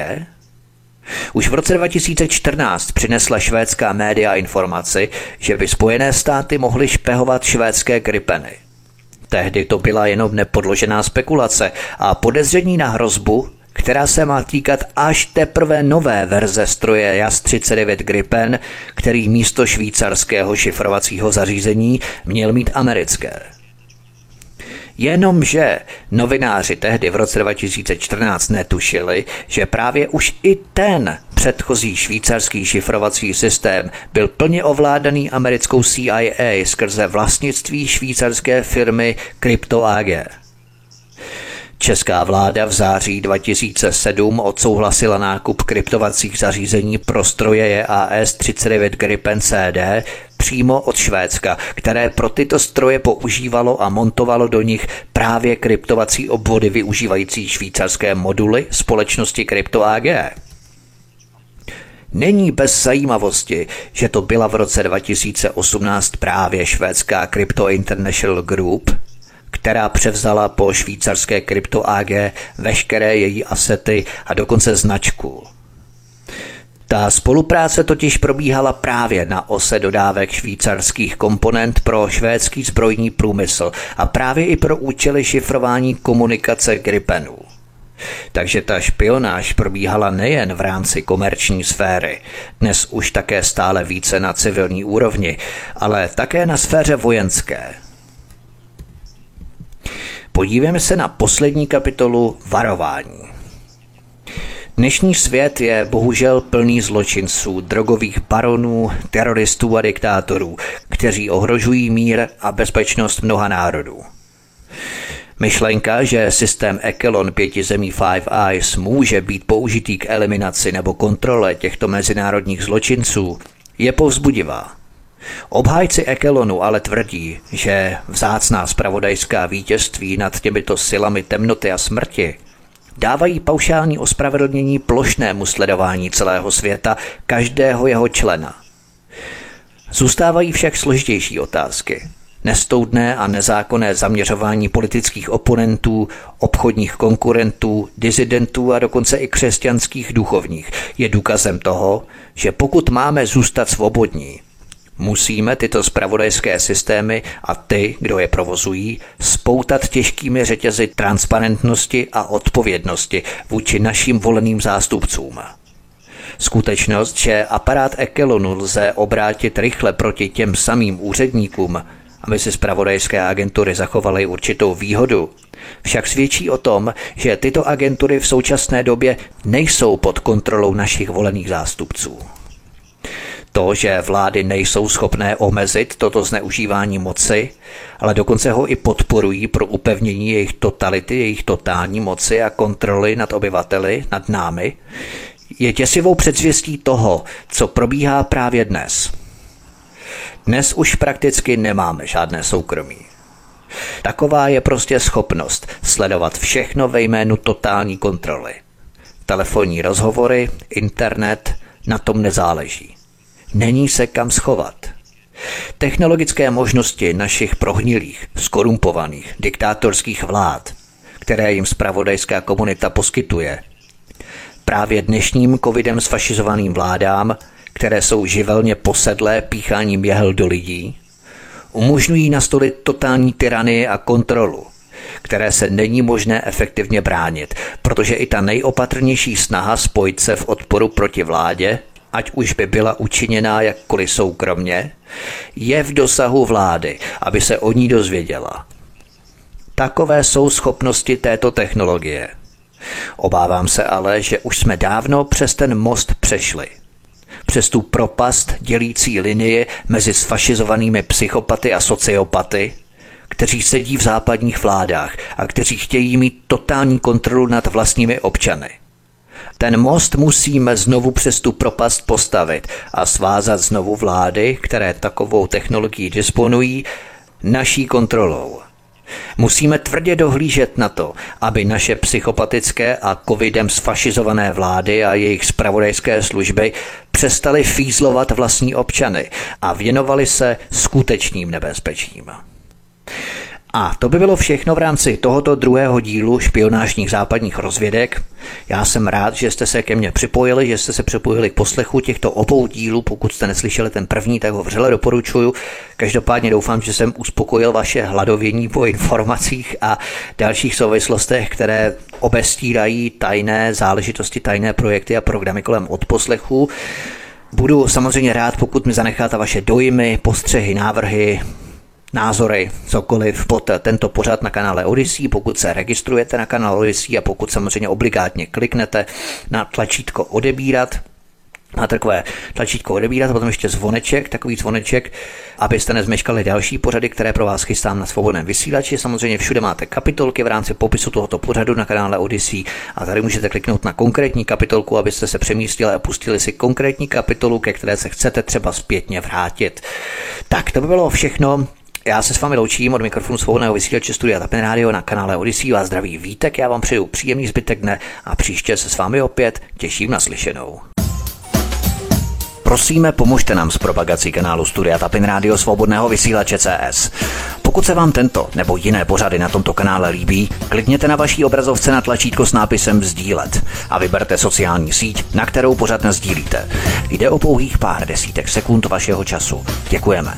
Už v roce 2014 přinesla švédská média informaci, že by Spojené státy mohly špehovat švédské gripeny. Tehdy to byla jenom nepodložená spekulace a podezření na hrozbu, která se má týkat až teprve nové verze stroje JAS 39 Gripen, který místo švýcarského šifrovacího zařízení měl mít americké. Jenomže novináři tehdy v roce 2014 netušili, že právě už i ten předchozí švýcarský šifrovací systém byl plně ovládaný americkou CIA skrze vlastnictví švýcarské firmy Crypto AG. Česká vláda v září 2007 odsouhlasila nákup kryptovacích zařízení pro stroje EAS 39 Gripen CD přímo od Švédska, které pro tyto stroje používalo a montovalo do nich právě kryptovací obvody využívající švýcarské moduly společnosti Crypto AG. Není bez zajímavosti, že to byla v roce 2018 právě švédská Crypto International Group, která převzala po švýcarské Crypto AG veškeré její asety a dokonce značku. Ta spolupráce totiž probíhala právě na ose dodávek švýcarských komponent pro švédský zbrojní průmysl a právě i pro účely šifrování komunikace Gripenů. Takže ta špionáž probíhala nejen v rámci komerční sféry, dnes už také stále více na civilní úrovni, ale také na sféře vojenské. Podívejme se na poslední kapitolu varování. Dnešní svět je bohužel plný zločinců, drogových baronů, teroristů a diktátorů, kteří ohrožují mír a bezpečnost mnoha národů. Myšlenka, že systém Echelon pěti zemí Five Eyes může být použitý k eliminaci nebo kontrole těchto mezinárodních zločinců, je povzbudivá. Obhájci Ekelonu ale tvrdí, že vzácná spravodajská vítězství nad těmito silami temnoty a smrti dávají paušální ospravedlnění plošnému sledování celého světa, každého jeho člena. Zůstávají však složitější otázky. Nestoudné a nezákonné zaměřování politických oponentů, obchodních konkurentů, dizidentů a dokonce i křesťanských duchovních je důkazem toho, že pokud máme zůstat svobodní, Musíme tyto spravodajské systémy a ty, kdo je provozují, spoutat těžkými řetězy transparentnosti a odpovědnosti vůči našim voleným zástupcům. Skutečnost, že aparát Ekelonu lze obrátit rychle proti těm samým úředníkům aby si zpravodajské agentury zachovaly určitou výhodu, však svědčí o tom, že tyto agentury v současné době nejsou pod kontrolou našich volených zástupců. To, že vlády nejsou schopné omezit toto zneužívání moci, ale dokonce ho i podporují pro upevnění jejich totality, jejich totální moci a kontroly nad obyvateli, nad námi, je děsivou předzvěstí toho, co probíhá právě dnes. Dnes už prakticky nemáme žádné soukromí. Taková je prostě schopnost sledovat všechno ve jménu totální kontroly. Telefonní rozhovory, internet, na tom nezáleží. Není se kam schovat. Technologické možnosti našich prohnilých, skorumpovaných, diktátorských vlád, které jim spravodajská komunita poskytuje, právě dnešním covidem sfašizovaným vládám, které jsou živelně posedlé pícháním jehel do lidí, umožňují nastolit totální tyranii a kontrolu, které se není možné efektivně bránit, protože i ta nejopatrnější snaha spojit se v odporu proti vládě, ať už by byla učiněná jakkoliv soukromně, je v dosahu vlády, aby se o ní dozvěděla. Takové jsou schopnosti této technologie. Obávám se ale, že už jsme dávno přes ten most přešli – přes tu propast dělící linii mezi sfašizovanými psychopaty a sociopaty, kteří sedí v západních vládách a kteří chtějí mít totální kontrolu nad vlastními občany. Ten most musíme znovu přes tu propast postavit a svázat znovu vlády, které takovou technologií disponují, naší kontrolou. Musíme tvrdě dohlížet na to, aby naše psychopatické a covidem sfašizované vlády a jejich spravodajské služby přestali fízlovat vlastní občany a věnovali se skutečným nebezpečím. A to by bylo všechno v rámci tohoto druhého dílu špionážních západních rozvědek. Já jsem rád, že jste se ke mně připojili, že jste se připojili k poslechu těchto obou dílů. Pokud jste neslyšeli ten první, tak ho vřele doporučuju. Každopádně doufám, že jsem uspokojil vaše hladovění po informacích a dalších souvislostech, které obestírají tajné záležitosti, tajné projekty a programy kolem odposlechu. Budu samozřejmě rád, pokud mi zanecháte vaše dojmy, postřehy, návrhy, názory, cokoliv pod tento pořad na kanále Odyssey, pokud se registrujete na kanál Odyssey a pokud samozřejmě obligátně kliknete na tlačítko odebírat, na takové tlačítko odebírat potom ještě zvoneček, takový zvoneček, abyste nezmeškali další pořady, které pro vás chystám na svobodném vysílači. Samozřejmě všude máte kapitolky v rámci popisu tohoto pořadu na kanále Odyssey a tady můžete kliknout na konkrétní kapitolku, abyste se přemístili a pustili si konkrétní kapitolu, ke které se chcete třeba zpětně vrátit. Tak to by bylo všechno. Já se s vámi loučím od mikrofonu svobodného vysílače Studia Tapin Radio na kanále Odyssey vás zdraví Vítek, já vám přeju příjemný zbytek dne a příště se s vámi opět těším na slyšenou. Prosíme, pomožte nám s propagací kanálu Studia Tapin Radio Svobodného vysílače CS. Pokud se vám tento nebo jiné pořady na tomto kanále líbí, klikněte na vaší obrazovce na tlačítko s nápisem Sdílet a vyberte sociální síť, na kterou pořád sdílíte. Jde o pouhých pár desítek sekund vašeho času. Děkujeme.